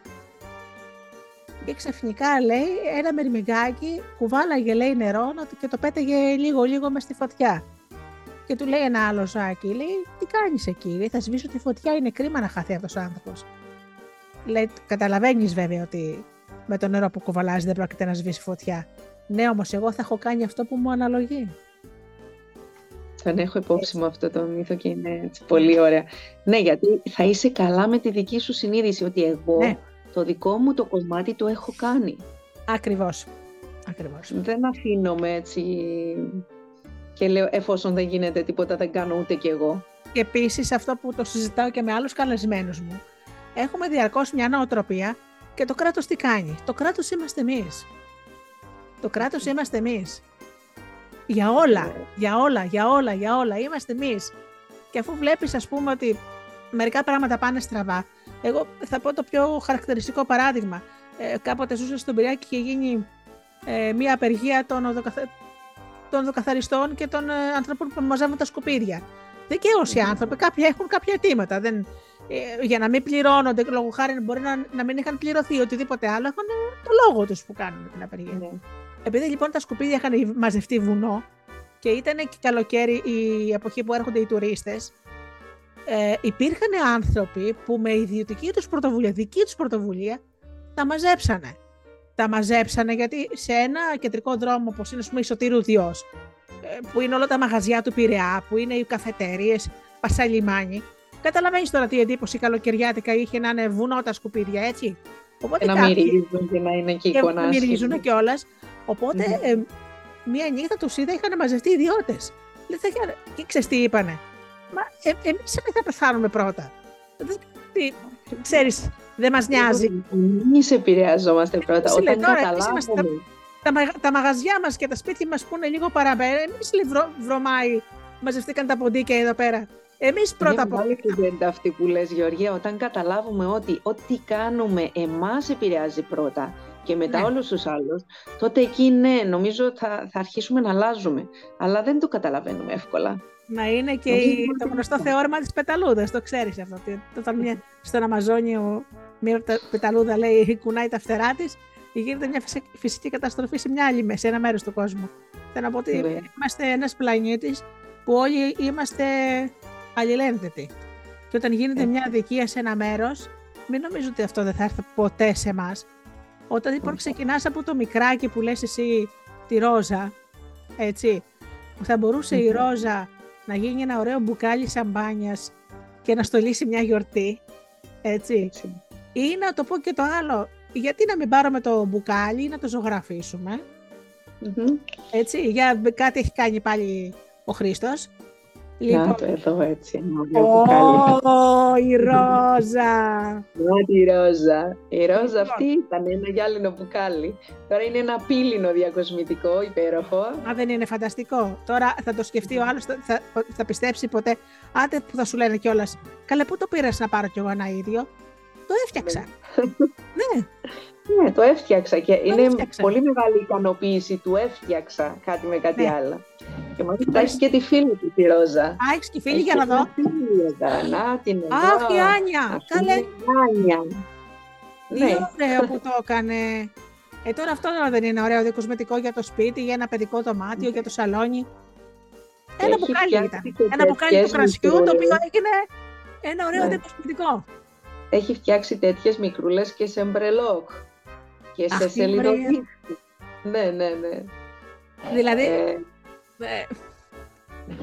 Και ξαφνικά λέει ένα μερμηγκάκι κουβάλαγε λέει νερό και το πέταγε λίγο λίγο μες στη φωτιά. Και του λέει ένα άλλο ζάκι, λέει, τι κάνεις εκεί, λέει, θα σβήσω τη φωτιά, είναι κρίμα να χαθεί αυτός ο άνθρωπος. Λέει, καταλαβαίνεις βέβαια ότι με το νερό που κουβαλάζει δεν πρόκειται να σβήσεις φωτιά. Ναι, όμως εγώ θα έχω κάνει αυτό που μου αναλογεί. Τον έχω υπόψη μου αυτό το μύθο και είναι έτσι, πολύ ωραία. Ναι, γιατί θα είσαι καλά με τη δική σου συνείδηση ότι εγώ ναι. το δικό μου το κομμάτι το έχω κάνει. Ακριβώς. Ακριβώς. Δεν αφήνομαι έτσι και λέω εφόσον δεν γίνεται τίποτα δεν κάνω ούτε κι εγώ. Και επίσης αυτό που το συζητάω και με άλλους καλεσμένους μου, έχουμε διαρκώς μια νοοτροπία και το κράτος τι κάνει. Το κράτος είμαστε εμείς. Το κράτος είμαστε εμείς. Για όλα, για όλα, για όλα, για όλα. Είμαστε εμείς. Και αφού βλέπεις, ας πούμε, ότι μερικά πράγματα πάνε στραβά, εγώ θα πω το πιο χαρακτηριστικό παράδειγμα. Ε, κάποτε ζούσα στον Πειραιά και είχε γίνει ε, μια απεργία των, οδοκαθα... των οδοκαθαριστών και των ε, ανθρώπων που μαζεύουν τα σκουπίδια. Δικαίως οι άνθρωποι, κάποιοι έχουν κάποια αιτήματα. Δεν, ε, για να μην πληρώνονται, λόγω χάρη μπορεί να, να μην είχαν πληρωθεί οτιδήποτε άλλο, έχουν το λόγο τους που κάνουν την απεργία. Ναι. Επειδή λοιπόν τα σκουπίδια είχαν μαζευτεί βουνό και ήταν και καλοκαίρι η εποχή που έρχονται οι τουρίστες, ε, υπήρχαν άνθρωποι που με ιδιωτική τους πρωτοβουλία, δική τους πρωτοβουλία, τα μαζέψανε. Τα μαζέψανε γιατί σε ένα κεντρικό δρόμο όπως είναι πούμε, η Σωτήρου Διός, ε, που είναι όλα τα μαγαζιά του Πειραιά, που είναι οι καφετέριες, Πασαλιμάνι, Καταλαβαίνεις τώρα τι εντύπωση καλοκαιριάτικα είχε να είναι βουνό τα σκουπίδια, έτσι. Οπότε να μυρίζουν και να είναι και εικόνας. Να μυρίζουν κιόλας. Οπότε mm. ε, μία νύχτα τους είδα είχαν μαζευτεί ιδιώτες. Και ξέρεις τι είπανε. Μα ε, εμείς θα πεθάνουμε πρώτα. Ξέρεις, δεν μας νοιάζει. Εμεί επηρεαζόμαστε πρώτα. Όταν τώρα, καταλάβουμε. Τα, τα, μαγαζιά μας και τα σπίτια μας που είναι λίγο παραπέρα, εμείς βρο, βρωμάει μαζευτήκαν τα ποντίκια εδώ πέρα. Εμείς πρώτα απ' όλα. Είναι αυτή που λες Γεωργία, όταν καταλάβουμε ότι ό,τι κάνουμε εμάς επηρεάζει πρώτα και μετά ναι. όλους τους άλλους, τότε εκεί ναι, νομίζω θα, θα αρχίσουμε να αλλάζουμε. Αλλά δεν το καταλαβαίνουμε εύκολα. Να είναι και το γνωστό θεώρημα της πεταλούδας, το ξέρεις αυτό. Όταν μια, στον Αμαζόνιο μια πεταλούδα λέει κουνάει τα φτερά της, γίνεται μια φυσική καταστροφή σε μια άλλη σε ένα μέρος του κόσμου. Θέλω να πω ότι ναι. είμαστε ένας πλανήτης που όλοι είμαστε αλληλένδετη. Και όταν γίνεται ε. μια αδικία σε ένα μέρος, μην νομίζω ότι αυτό δεν θα έρθει ποτέ σε εμάς. Όταν λοιπόν ξεκινάς από το μικράκι που λες εσύ τη ρόζα, έτσι, θα μπορούσε η ρόζα να γίνει ένα ωραίο μπουκάλι σαμπάνιας και να στολίσει μια γιορτή, έτσι. Ή να το πω και το άλλο, γιατί να μην πάρουμε το μπουκάλι ή να το ζωγραφισουμε Έτσι, για κάτι έχει κάνει πάλι ο Χρήστος Λοιπόν, να το εδώ έτσι. Ω, η Ρόζα! Να τη Ρόζα. Η Ρόζα λοιπόν. αυτή ήταν ένα γυάλινο μπουκάλι. Τώρα είναι ένα πύλινο διακοσμητικό, υπέροχο. Α, δεν είναι φανταστικό. Τώρα θα το σκεφτεί ο άλλος, θα, θα, πιστέψει ποτέ. Άντε που θα σου λένε κιόλας. Καλέ, πού το πήρες να πάρω κι εγώ ένα ίδιο; Το έφτιαξα. ναι. ναι. Ναι, το έφτιαξα και είναι πολύ μεγάλη ικανοποίηση του έφτιαξα κάτι με κάτι ναι. άλλο. Και μάλιστα έχει και τη φίλη του τη Ρόζα. Α, έχεις τη φίλη για να δω. Να την εδώ. Αχ, η Άνια. Καλέ. Η Άνια. Ναι. ωραίο που το έκανε. Ε, τώρα αυτό δεν είναι ωραίο δικοσμετικό για το σπίτι, για ένα παιδικό δωμάτιο, για το σαλόνι. Ένα μπουκάλι ήταν. Ένα μπουκάλι του κρασιού, το οποίο έγινε ένα ωραίο ναι. δικοσμετικό. Έχει φτιάξει τέτοιες μικρούλες και σε μπρελόκ και σε σελίδι. Ναι, ναι, ναι. Δηλαδή, ε, ε,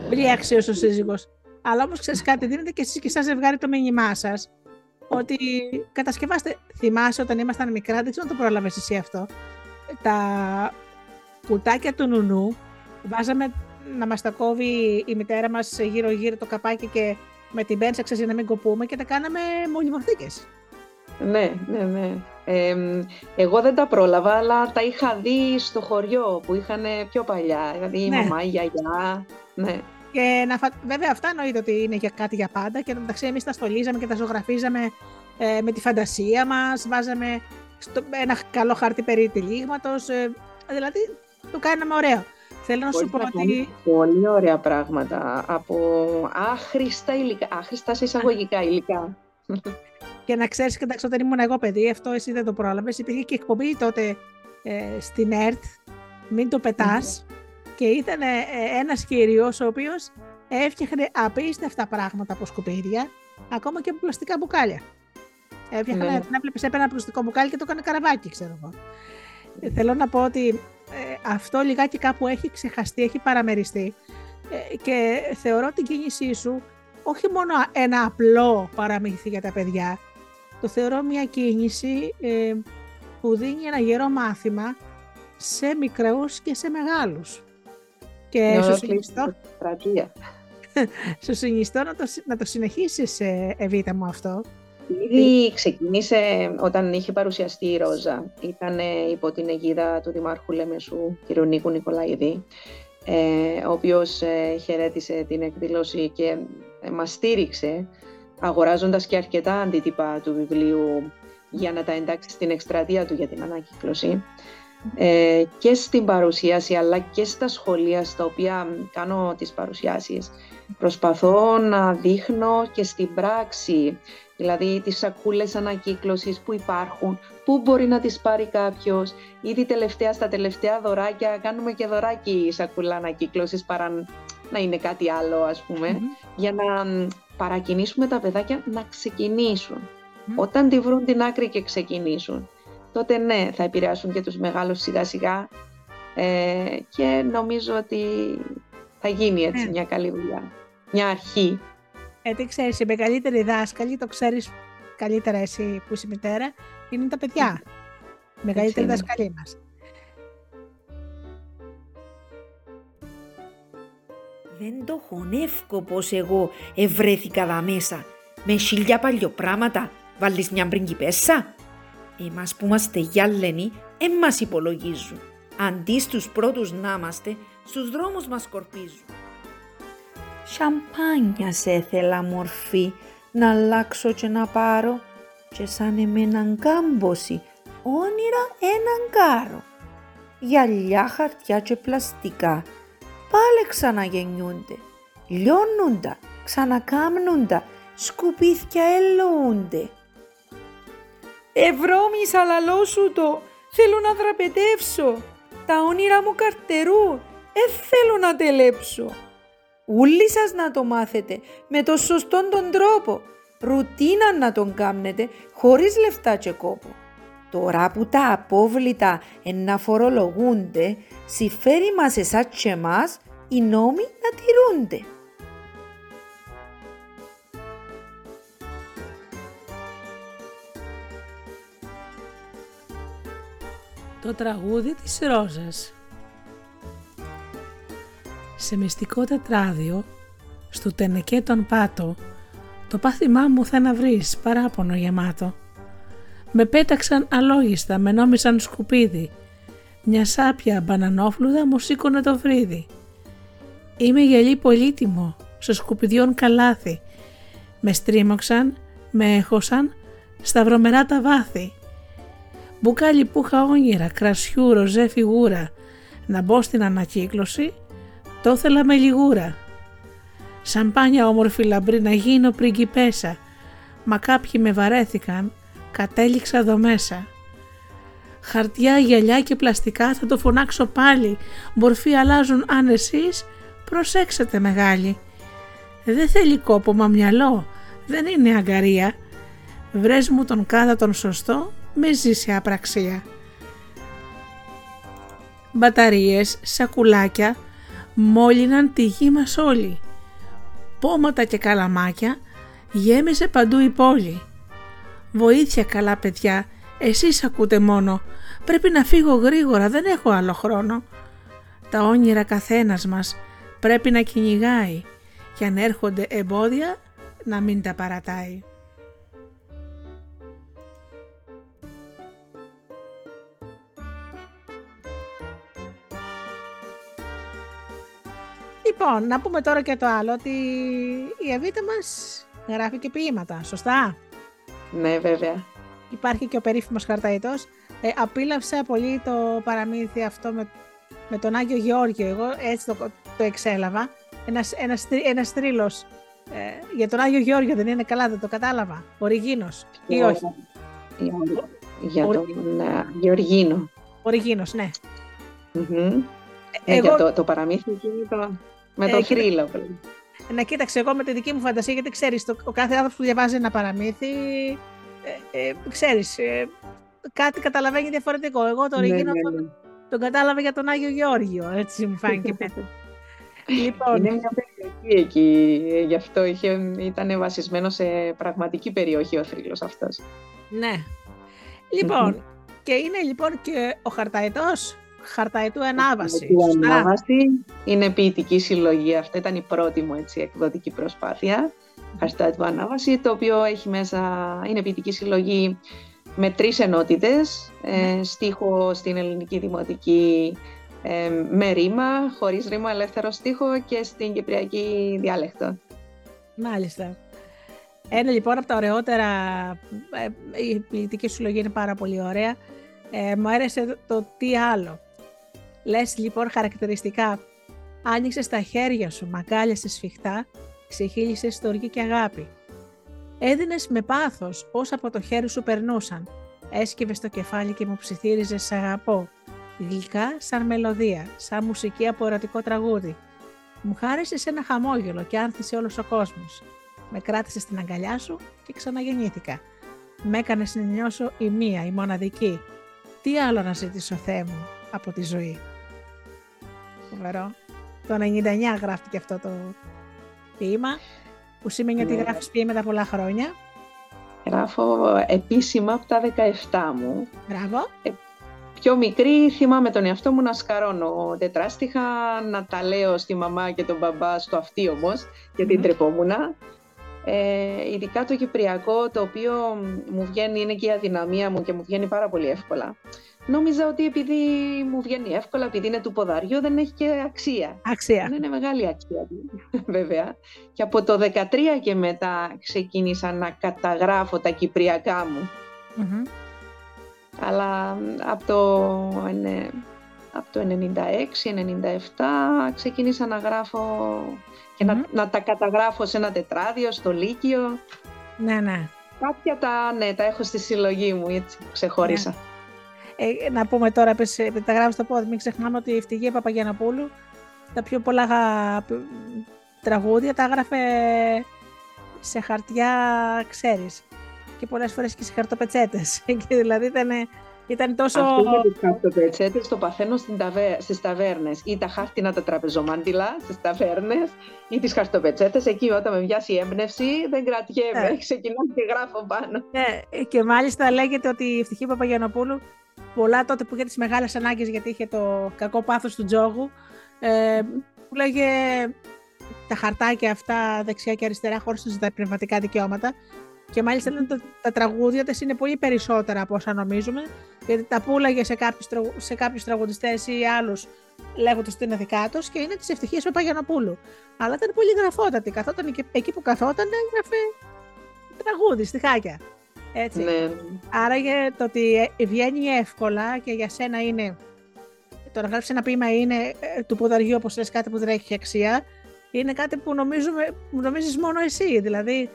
πολύ άξιος ο σύζυγος. Αλλά όμως ξέρεις κάτι, δίνετε και εσείς και σαν ζευγάρι το μήνυμά σας. Ότι κατασκευάστε, θυμάσαι όταν ήμασταν μικρά, δεν ξέρω αν το πρόλαβες εσύ αυτό, τα κουτάκια του νουνού, βάζαμε να μας τα κόβει η μητέρα μας γύρω γύρω το καπάκι και με την πένσα ξέρεις να μην κοπούμε και τα κάναμε μολυμοθήκες. Ναι, ναι, ναι. εγώ δεν τα πρόλαβα, αλλά τα είχα δει στο χωριό που είχαν πιο παλιά. Δηλαδή η ναι. μαμά, η γιαγιά. Ναι. Και να Βέβαια, αυτά εννοείται ότι είναι για κάτι για πάντα. Και μεταξύ, εμείς τα στολίζαμε και τα ζωγραφίζαμε ε, με τη φαντασία μας. Βάζαμε στο, ένα καλό χάρτη περί τυλίγματος. Ε, δηλαδή, το κάναμε ωραίο. Θέλω να σου πω ότι. Πολύ ωραία πράγματα από άχρηστα υλικά. Άχρηστα σε εισαγωγικά υλικά. Και να ξέρεις, κοιτάξτε, όταν ήμουν εγώ παιδί, αυτό εσύ δεν το πρόλαβες. Υπήρχε και εκπομπή τότε ε, στην ΕΡΤ, Μην το πετάς. Και ήταν ε, ένας κύριος ο οποίος έφτιαχνε απίστευτα πράγματα από σκουπίδια, ακόμα και από πλαστικά μπουκάλια. Έφτιαχνε, ναι. την έβλεπες, έπαιρνε ένα πλαστικό μπουκάλι και το έκανε καραβάκι, ξέρω εγώ. Ε, θέλω να πω ότι ε, αυτό λιγάκι κάπου έχει ξεχαστεί, έχει παραμεριστεί ε, και θεωρώ την κίνησή σου όχι μόνο ένα απλό παραμύθι για τα παιδιά, το θεωρώ μια κίνηση ε, που δίνει ένα γερό μάθημα σε μικρούς και σε μεγάλους. Και σου συνιστώ, σου συνιστώ να το, να το συνεχίσεις, ε, Εβίτα μου, αυτό. Ήδη ξεκίνησε όταν είχε παρουσιαστεί η Ρόζα. Ήταν υπό την αιγίδα του Δημάρχου Λεμεσού, κ. Νίκου Νικολαίδη, ε, ο οποίος ε, χαιρέτησε την εκδήλωση και ε, μας στήριξε αγοράζοντας και αρκετά αντίτυπα του βιβλίου για να τα εντάξει στην εκστρατεία του για την ανακύκλωση. ε, και στην παρουσίαση αλλά και στα σχολεία στα οποία κάνω τις παρουσιάσεις. Προσπαθώ να δείχνω και στην πράξη, δηλαδή τις σακούλες ανακύκλωσης που υπάρχουν, πού μπορεί να τις πάρει κάποιος. Ήδη τελευταία, στα τελευταία δωράκια κάνουμε και δωράκι σακούλα ανακύκλωσης παρά να είναι κάτι άλλο ας πουμε για να παρακινήσουμε τα παιδάκια να ξεκινήσουν. Όταν τη βρουν την άκρη και ξεκινήσουν, τότε ναι, θα επηρεάσουν και τους μεγάλους σιγά σιγά ε, και νομίζω ότι θα γίνει έτσι ναι. μια καλή δουλειά, μια αρχή. Ε, τι ξέρεις, οι μεγαλύτεροι δάσκαλοι, το ξέρεις καλύτερα εσύ που είσαι μητέρα, είναι τα παιδιά. Οι μεγαλύτεροι δάσκαλοι μας. Δεν το χωνεύκω πως εγώ ευρέθηκα δα μέσα. Με χίλια παλιοπράματα βάλεις μια πριγκιπέσα. Εμάς που είμαστε γυάλενοι, εν μας υπολογίζουν. Αντί στους πρώτους να είμαστε, στους δρόμους μας σκορπίζουν. Σαμπάνια σε έθελα μορφή, να αλλάξω και να πάρω και σαν εμέναν κάμποση, όνειρα έναν κάρο. Γυαλιά, χαρτιά και πλαστικά, πάλι ξαναγεννιούνται, λιώνοντα, ξανακάμνοντα, σκουπίθια ελοούνται. Ευρώμησα λαλό σου το, θέλω να δραπετεύσω, τα όνειρα μου καρτερούν, ε θέλω να τελέψω. Ούλοι σας να το μάθετε με το σωστόν τον τρόπο, ρουτίνα να τον κάμνετε χωρίς λεφτά και κόπο. Τώρα που τα απόβλητα να φορολογούνται, συμφέρει μας εσάς και εμάς οι νόμοι να τηρούνται. Το τραγούδι της Ρόζας Σε μυστικό τετράδιο, στο τενεκέ τον πάτο, το πάθημά μου θα να βρεις παράπονο γεμάτο. Με πέταξαν αλόγιστα, με νόμισαν σκουπίδι. Μια σάπια μπανανόφλουδα μου σήκωνε το βρίδι. Είμαι γελί πολύτιμο, σε σκουπιδιών καλάθι. Με στρίμωξαν, με έχωσαν, στα βρωμερά τα βάθη. Μπουκάλι που είχα όνειρα, κρασιού, ροζέ φιγούρα. Να μπω στην ανακύκλωση, το ήθελα με λιγούρα. Σαμπάνια όμορφη λαμπρή να γίνω πριγκιπέσα, μα κάποιοι με βαρέθηκαν, κατέληξα εδώ μέσα. Χαρτιά, γυαλιά και πλαστικά θα το φωνάξω πάλι, μορφή αλλάζουν αν εσείς προσέξετε μεγάλη. Δεν θέλει κόπο μα μυαλό, δεν είναι αγκαρία. Βρες μου τον κάθε τον σωστό, με ζήσει απραξία. Μπαταρίες, σακουλάκια, μόλυναν τη γη μας όλοι πόματα και καλαμάκια, γέμισε παντού η πόλη. Βοήθεια καλά παιδιά, εσείς ακούτε μόνο, πρέπει να φύγω γρήγορα, δεν έχω άλλο χρόνο. Τα όνειρα καθένας μας πρέπει να κυνηγάει και αν έρχονται εμπόδια να μην τα παρατάει. Λοιπόν, να πούμε τώρα και το άλλο, ότι η Εβίτα μας γράφει και ποίηματα, σωστά; Ναι, βέβαια. Υπάρχει και ο περίφημος Χαρταϊτός. Ε, απίλαυσα πολύ το παραμύθι αυτό με, με τον Άγιο Γεώργιο. Εγώ έτσι το, το εξέλαβα. Ένας, ένας, ένας τρίλος ε, για τον Άγιο Γεώργιο δεν είναι καλά, δεν το κατάλαβα. Ο Ριγίνος ή όχι; Για, τον uh, Γεωργίνο. Ο Ριγίνος, ναι. Mm-hmm. Ε, Εγώ... το, το παραμύθι είναι το, με το ε, θρύλο. Ναι, κοίταξε, εγώ με τη δική μου φαντασία, γιατί ξέρεις, το, ο κάθε άνθρωπος που διαβάζει ένα παραμύθι, ε, ε, ξέρεις, ε, κάτι καταλαβαίνει διαφορετικό. Εγώ το ναι, ναι, ναι. Τον, τον κατάλαβα για τον Άγιο Γεώργιο, έτσι μου φάνηκε. λοιπόν. Είναι μια περιοχή εκεί, γι' αυτό είχε, ήταν βασισμένο σε πραγματική περιοχή ο θρύλος αυτός. Ναι. Λοιπόν, και είναι λοιπόν και ο Χαρταετός χαρταετού ανάβαση. Η ανάβαση είναι ποιητική συλλογή. Αυτή ήταν η πρώτη μου έτσι, εκδοτική προσπάθεια. Χαρταετού ανάβαση, το οποίο έχει μέσα, είναι ποιητική συλλογή με τρεις ενότητες. Ε, στίχο στην ελληνική δημοτική ε, με ρήμα, χωρίς ρήμα, ελεύθερο στίχο και στην κυπριακή διάλεκτο. Μάλιστα. Ένα λοιπόν από τα ωραιότερα, ε, η ποιητική συλλογή είναι πάρα πολύ ωραία Ε, μου άρεσε το, τι άλλο. Λες λοιπόν χαρακτηριστικά. Άνοιξες τα χέρια σου, μαγκάλιασες σφιχτά, ξεχύλισες στοργή και αγάπη. Έδινες με πάθος όσα από το χέρι σου περνούσαν. Έσκυβες το κεφάλι και μου ψιθύριζες σ' αγαπώ. Γλυκά σαν μελωδία, σαν μουσική από ερωτικό τραγούδι. Μου χάρισες ένα χαμόγελο και άνθησε όλος ο κόσμος. Με κράτησες στην αγκαλιά σου και ξαναγεννήθηκα. Με έκανες να νιώσω η μία, η μοναδική. Τι άλλο να ζητήσω, Θεέ μου, από τη ζωή; Φοβερό. Το 99 γράφτηκε αυτό το ποίημα, που σημαίνει ότι ναι. γράφεις ποίηματα πολλά χρόνια. Γράφω επίσημα από τα 17 μου. Μπράβο. Ε, πιο μικρή θυμάμαι τον εαυτό μου να σκαρώνω τετράστιχα, να τα λέω στη μαμά και τον μπαμπά στο αυτί όμως, γιατί mm. τρεπόμουνα. Ε, ειδικά το Κυπριακό, το οποίο μου βγαίνει, είναι και η αδυναμία μου και μου βγαίνει πάρα πολύ εύκολα. Νόμιζα ότι επειδή μου βγαίνει εύκολα, επειδή είναι του ποδαριού, δεν έχει και αξία. Αξία. Δεν είναι μεγάλη αξία, βέβαια. Και από το 2013 και μετά ξεκίνησα να καταγράφω τα κυπριακά μου. Αλλά από το, από το 96-97 ξεκίνησα να γράφω και να, να, τα καταγράφω σε ένα τετράδιο, στο Λύκειο. Ναι, ναι. Κάποια τα, ναι, τα έχω στη συλλογή μου, έτσι ξεχώρισα. Ναι. Ε, να πούμε τώρα, πες, τα γράφω στο πόδι, μην ξεχνάμε ότι η Ευτυχία Παπαγιανοπούλου τα πιο πολλά τραγούδια τα έγραφε σε χαρτιά, ξέρεις, και πολλές φορές και σε χαρτοπετσέτες. και δηλαδή ήταν ήταν τόσο... Αυτό με τις χαρτοπετσέτες το παθαίνω στην ταβέ... στις ταβέρνες ή τα χάρτινα τα τραπεζομάντιλα στις ταβέρνες ή τις χαρτοπετσέτες εκεί όταν με βιάσει η έμπνευση δεν κρατιέμαι, ε. ξεκινάω και γράφω πάνω. Ε, και μάλιστα λέγεται ότι η Ευτυχή Παπαγιανοπούλου πολλά τότε που είχε τις μεγάλες ανάγκες γιατί είχε το κακό πάθος του τζόγου ε, που λέγε τα χαρτάκια αυτά δεξιά και αριστερά χωρίς τα πνευματικά δικαιώματα και μάλιστα λένε ότι τα τραγούδια της είναι πολύ περισσότερα από όσα νομίζουμε, γιατί τα πούλαγε σε κάποιους, σε κάποιους τραγουδιστές ή άλλους λέγοντας ότι είναι δικά τους και είναι της ευτυχίας Παγιανοπούλου. Αλλά ήταν πολύ γραφότατη. Καθόταν και εκεί που καθόταν έγραφε τραγούδι, στιχάκια. Έτσι. Ναι. Άρα για το ότι βγαίνει εύκολα και για σένα είναι. Το να γράψεις ένα ποίημα είναι ε, του ποδαριού, όπως λες, κάτι που δεν έχει αξία. Είναι κάτι που νομίζουμε, νομίζεις μόνο εσύ. Δηλαδή,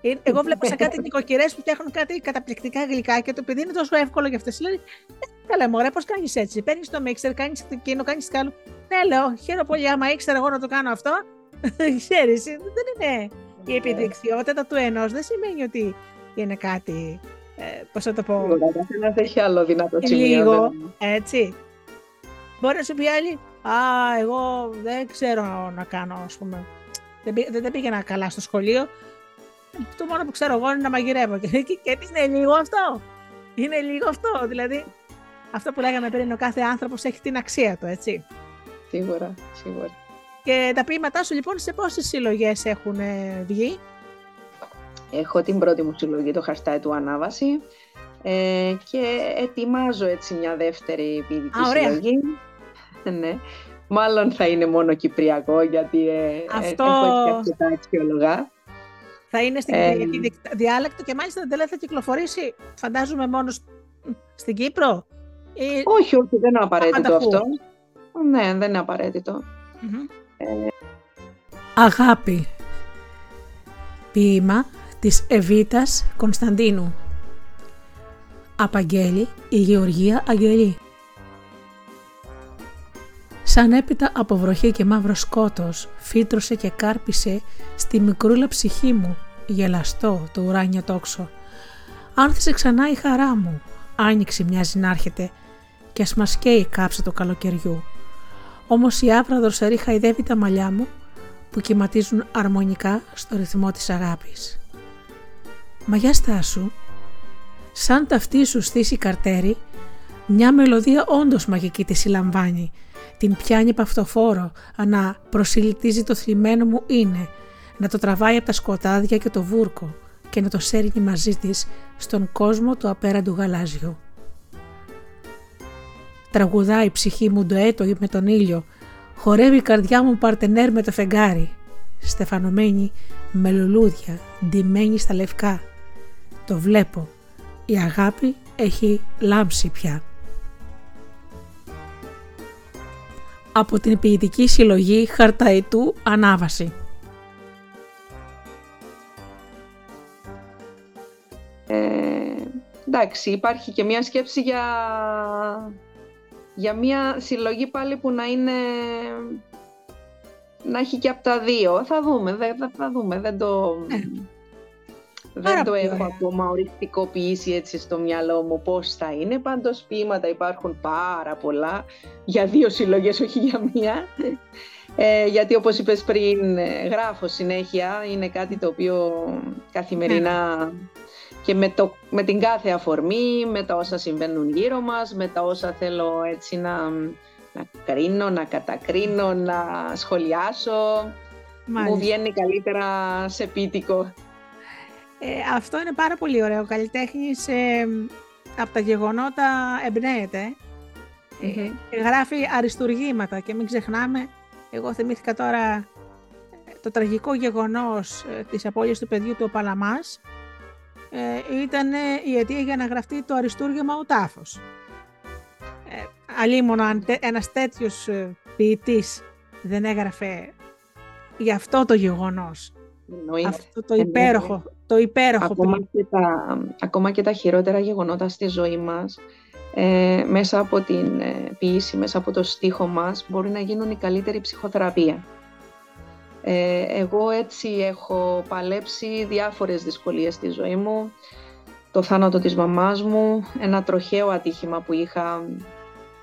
ε, εγώ βλέπω σε κάτι νοικοκυρές που φτιάχνουν κάτι καταπληκτικά γλυκά και το επειδή είναι τόσο εύκολο για αυτές, λέει «Ε, Καλά, μωρέ, πώς κάνεις έτσι; Παίρνεις το μίξερ, κάνεις εκείνο, κάνεις το άλλο. Ναι, λέω, χαίρομαι πολύ. Άμα ήξερα εγώ να το κάνω αυτό, ξέρεις, δεν είναι. Η επιδεξιότητα του ενός δεν σημαίνει ότι είναι κάτι. Ε, Πώς θα το πω; Καθένα έχει άλλο δυνατό σημείο. Λίγο, έτσι. Μπορεί να σου πει άλλη, Α, εγώ δεν ξέρω να κάνω, ας πούμε. Δεν, δεν πήγαινα καλά στο σχολείο το μόνο που ξέρω εγώ είναι να μαγειρεύω. Και, και, και είναι λίγο αυτό. Είναι λίγο αυτό. Δηλαδή, αυτό που λέγαμε πριν, ο κάθε άνθρωπος έχει την αξία του, έτσι. Σίγουρα, σίγουρα. Και τα ποίηματά σου λοιπόν σε πόσες συλλογές έχουν βγει; Έχω την πρώτη μου συλλογή, το χαστάι του Ανάβαση. Ε, και ετοιμάζω έτσι μια δεύτερη ποιητική συλλογή. ναι. Μάλλον θα είναι μόνο κυπριακό γιατί ε, Αυτό... έχω έτσι αρκετά αξιολογά. Θα είναι στην ε, Κυπριακή διάλεκτο και μάλιστα δεν θα κυκλοφορήσει, φαντάζομαι, μόνος στην Κύπρο; Ή... Όχι, όχι, δεν είναι απαραίτητο αυτό. Ναι, δεν είναι απαραίτητο. Ε... Αγάπη. Ποίημα της Εβίτας Κωνσταντίνου. Απαγγέλη η Γεωργία Αγγελή. Σαν έπειτα από βροχή και μαύρο σκότος, φύτρωσε και κάρπισε στη μικρούλα ψυχή μου, γελαστό το ουράνιο τόξο. Άνθησε ξανά η χαρά μου, άνοιξη μοιάζει να έρχεται και ας μας καίει κάψα του καλοκαιριού. Όμως η άβρα δροσερή χαϊδεύει τα μαλλιά μου που κυματίζουν αρμονικά στο ρυθμό της αγάπης. Μα για στάσου, σαν ταυτί σου στήσει καρτέρι, μια μελωδία όντως μαγική τη συλλαμβάνει την πιάνει παυτοφόρο, ανά προσιλητίζει το θλιμμένο μου είναι, να το τραβάει από τα σκοτάδια και το βούρκο και να το σέρνει μαζί της στον κόσμο του απέραντου γαλάζιου. Τραγουδάει η ψυχή μου ντοέτο με τον ήλιο, χορεύει η καρδιά μου παρτενέρ με το φεγγάρι, στεφανωμένη με λουλούδια, ντυμένη στα λευκά. Το βλέπω. Η αγάπη έχει λάμψει πια. Από την ποιητική συλλογή Χαρταϊτού Ανάβαση. Ε, εντάξει, υπάρχει και μία σκέψη για, για μία συλλογή πάλι που να είναι να έχει και από τα δύο. Θα δούμε, δε, θα δούμε, δεν το... Ε δεν το έχω ακόμα οριστικοποιήσει έτσι στο μυαλό μου πώς θα είναι. Πάντως ποίηματα υπάρχουν πάρα πολλά για δύο συλλογές, όχι για μία. Ε, γιατί όπως είπες πριν, ε, γράφω συνέχεια. Είναι κάτι το οποίο καθημερινά ναι. και με, το, με την κάθε αφορμή, με τα όσα συμβαίνουν γύρω μας, με τα όσα θέλω έτσι να, να κρίνω, να κατακρίνω, να σχολιάσω. Μου βγαίνει καλύτερα σε πίτικο. Ε, αυτό είναι πάρα πολύ ωραίο. Ο καλλιτέχνης ε, από τα γεγονότα εμπνέεται. Ε, γράφει αριστουργήματα και μην ξεχνάμε, εγώ θυμήθηκα τώρα ε, το τραγικό γεγονός της απώλειας του παιδιού του ο Παλαμάς ήταν η αιτία για να γραφτεί το αριστούργημα ο τάφος. Ε, αλίμονο αν ένας τέτοιος ποιητής δεν έγραφε για αυτό το γεγονός. Αυτό το υπέροχο, το υπέροχο ακόμα και, τα, ακόμα και τα χειρότερα γεγονότα στη ζωή μας, ε, μέσα από την ε, ποιήση, μέσα από το στίχο μας, μπορεί να γίνουν η καλύτερη ψυχοθεραπεία. Ε, εγώ έτσι έχω παλέψει διάφορες δυσκολίες στη ζωή μου. Το θάνατο της μαμάς μου, ένα τροχαίο ατύχημα που είχα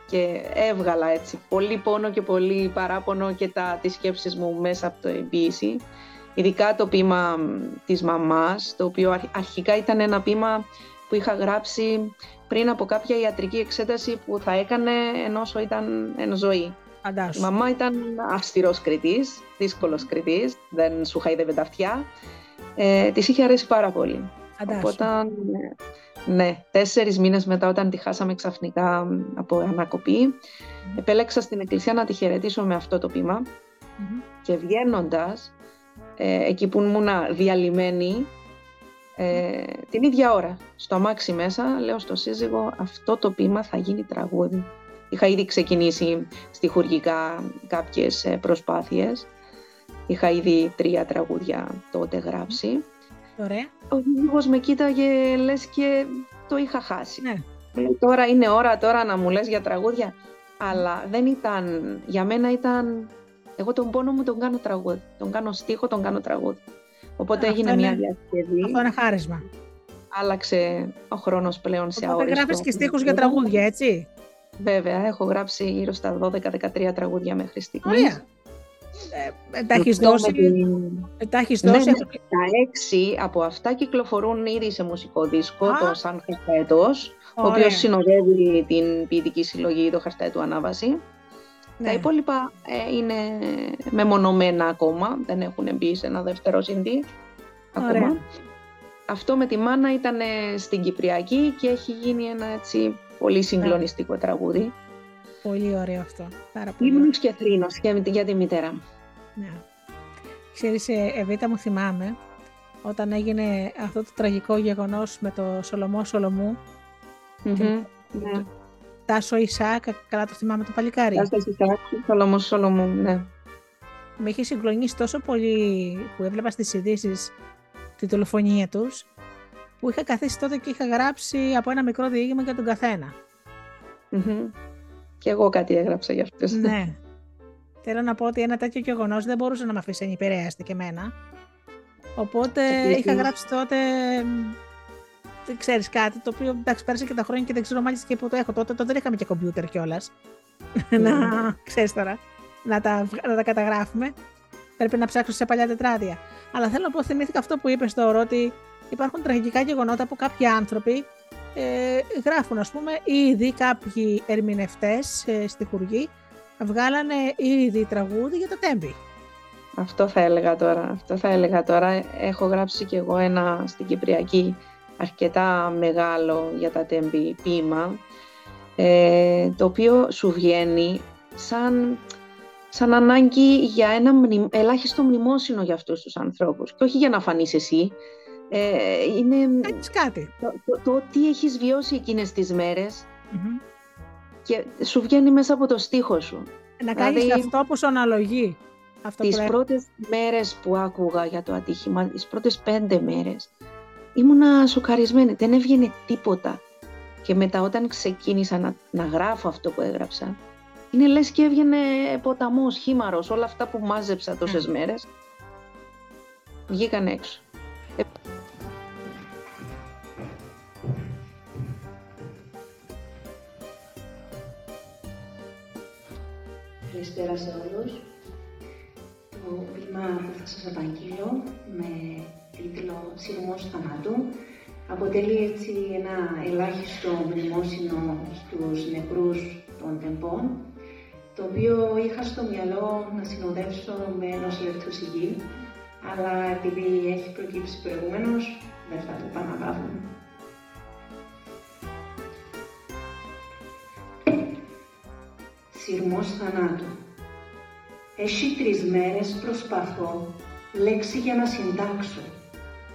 και έβγαλα έτσι πολύ πόνο και πολύ παράπονο και τα, τις σκέψεις μου μέσα από το ποιήση ειδικά το ποίημα της μαμάς, το οποίο αρχικά ήταν ένα ποίημα που είχα γράψει πριν από κάποια ιατρική εξέταση που θα έκανε ενώ ήταν εν ζωή. Η μαμά ήταν αυστηρός κριτής, δύσκολος κριτής, δεν σου χαίδευε τα αυτιά. Ε, της είχε αρέσει πάρα πολύ. Οπότε, ναι, τέσσερις μήνες μετά όταν τη χάσαμε ξαφνικά από ανακοπή, επέλεξα στην εκκλησία να τη χαιρετήσω με αυτό το ποίημα και βγαίνοντας ε, εκεί που ήμουν διαλυμένη, ε, την ίδια ώρα, στο αμάξι μέσα, λέω στο σύζυγο, αυτό το πείμα θα γίνει τραγούδι. Είχα ήδη ξεκινήσει στιχουργικά κάποιες ε, προσπάθειες. Είχα ήδη τρία τραγούδια τότε γράψει. Ωραία. Ο σύζυγος με κοίταγε, λες και το είχα χάσει. Ναι. τώρα είναι ώρα τώρα να μου λες για τραγούδια. Αλλά δεν ήταν, για μένα ήταν εγώ τον πόνο μου τον κάνω τραγούδι. Τον κάνω στίχο, τον κάνω τραγούδι. Οπότε έγινε μια διασκευή. Αυτό είναι χάρισμα. Άλλαξε ο χρόνος πλέον σε αόριστο. Οπότε γράφεις και στίχους για τραγούδια, έτσι; Βέβαια, έχω γράψει γύρω στα 12-13 τραγούδια μέχρι στιγμής. Ωραία. Ε, τα έχεις δώσει; Ε, τα έχεις ναι, δώσει; Ναι, τα έξι από αυτά κυκλοφορούν ήδη σε μουσικό δίσκο, το Σαν Χαρταετός, ο οποίος συνοδεύει την ποιητική συλλογή το Χαρταετού Ανάβαση. Ναι. Τα υπόλοιπα ε, είναι μεμονωμένα ακόμα, δεν έχουν μπει σε ένα δεύτερο συντή ακόμα. Αυτό με τη μάνα ήταν στην Κυπριακή και έχει γίνει ένα έτσι πολύ συγκλονιστικό ναι. τραγούδι. Πολύ ωραίο αυτό. Πάρα πολύ Ήμουν και θρήνος για τη μητέρα. Ναι. Ξέρεις, ε, Εβίτα μου θυμάμαι, όταν έγινε αυτό το τραγικό γεγονός με το Σολομό Σολομού, ναι. Τάσο Ισάκ, καλά το θυμάμαι το παλικάρι. Τάσο Ισάκ, Σολομός Σολομού, ναι. Με είχε συγκλονίσει τόσο πολύ που έβλεπα στις ειδήσεις τη δολοφονία τους, που είχα καθίσει τότε και είχα γράψει από ένα μικρό διήγημα για τον καθένα. Και εγώ κάτι έγραψα για αυτές. Ναι. Θέλω να πω ότι ένα τέτοιο γεγονός δεν μπορούσε να με αφήσει ανυπηρέαστη και εμένα. Οπότε είχα γράψει τότε ξέρεις κάτι το οποίο εντάξει, πέρασε και τα χρόνια και δεν ξέρω μάλιστα και πού το έχω. Τότε, τότε δεν είχαμε και κομπιούτερ κιόλας. να ναι. ξέρεις τώρα, να τα, να τα καταγράφουμε. Πρέπει να ψάξω σε παλιά τετράδια. Αλλά θέλω να πω, θυμήθηκα αυτό που είπες τώρα, ότι υπάρχουν τραγικά γεγονότα που κάποιοι άνθρωποι ε, γράφουν, ας πούμε, ήδη κάποιοι ερμηνευτές ε, στη χουργή βγάλανε ήδη τραγούδι για το τέμπι. Αυτό θα έλεγα τώρα. Αυτό θα έλεγα τώρα. Έχω γράψει κι εγώ ένα στην Κυπριακή αρκετά μεγάλο για τα τέμπη ποίημα, ε, το οποίο σου βγαίνει σαν, σαν ανάγκη για ένα ελάχιστο μνημόσυνο για αυτούς τους ανθρώπους και όχι για να φανείς εσύ. Ε, είναι κάτι. Το, το, το, τι έχεις βιώσει εκείνες τις μερες και σου βγαίνει μέσα από το στίχο σου. Να κάνεις Δηλαδή- αυτό που σου αναλογεί. Αυτό Τις που έ- πρώτες μέρες που άκουγα για το ατύχημα, τις πρώτες πέντε μέρες, ήμουνα σοκαρισμένη, δεν έβγαινε τίποτα. Και μετά όταν ξεκίνησα να, να γράφω αυτό που έγραψα, είναι λες και έβγαινε ποταμός, χήμαρος, όλα αυτά που μάζεψα τόσες μέρες, βγήκαν έξω. Καλησπέρα σε όλους. Το ποίημα που θα σας απαγγείλω με τίτλο «Συρμός θανάτου» αποτελεί έτσι ένα ελάχιστο μνημόσυνο στους νεκρούς των τεμπών το οποίο είχα στο μυαλό να συνοδεύσω με ενός λεπτού σιγή αλλά επειδή έχει προκύψει προηγουμένως δεν θα το επαναλάβω. Συρμός θανάτου. Έχει τρεις μέρες προσπαθώ λέξη για να συντάξω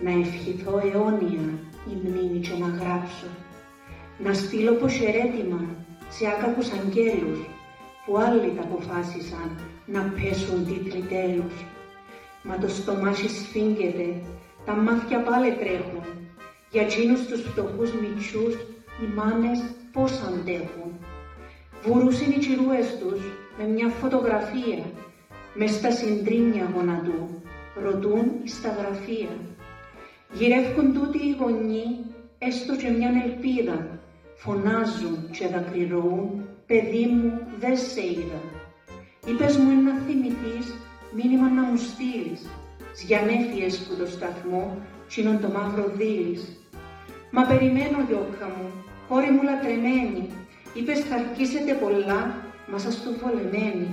να ευχηθώ αιώνια η μνήμη και να γράψω να στείλω πως ερέτημα σε άκακους αγγέλους που άλλοι τα αποφάσισαν να πέσουν τίτλοι τέλους. Μα το στομάχι σφίγγεται, τα μάτια πάλι τρέχουν. Για εκείνους τους φτωχούς μητσούς οι μάνες πώς αντέχουν. Βουρούσαν οι τσιρούες τους με μια φωτογραφία μες στα συντρίμια γονατού, ρωτούν στα γραφεία. Γυρεύκουν τούτοι οι γονεί, έστω και μια ελπίδα, φωνάζουν και δακρυρωούν, παιδί μου δεν σε είδα. Είπες μου να θυμηθείς, μήνυμα να μου στείλεις, σγιανέφιες που το σταθμό, τσίνον το μαύρο δίλης. Μα περιμένω γιώκα μου, κόρη μου λατρεμένη, είπες θα αρκίσετε πολλά, μα σας το βολεμένη.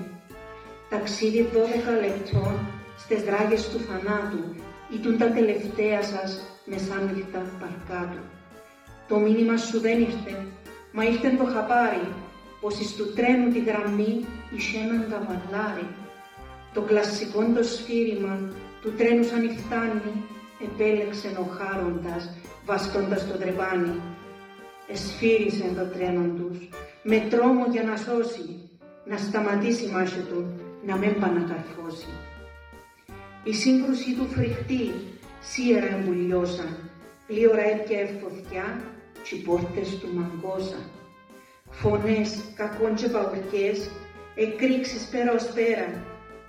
Ταξίδι δώδεκα λεπτών, στες δράγες του θανάτου, ήτουν τα τελευταία σας μεσάνυχτα παρκάτου. Το μήνυμα σου δεν ήρθε, μα ήρθε το χαπάρι, πως εις του τρένου τη γραμμή είχε έναν καβαλάρι. Το κλασικό το σφύριμα του τρένου σαν φτάνει, επέλεξε ο χάροντας, βασκώντας το τρεπάνι. Εσφύρισε το τρένο τους, με τρόμο για να σώσει, να σταματήσει η μάχη του, να μην πανακαρφώσει. Η σύγκρουση του φρικτή, σίερα εμπουλιώσαν, πλήωρα έπια φωτιά, κι οι πόρτες του μαγκώσαν. Φωνές, κακών και παουρκές, εκρήξεις πέρα ως πέρα,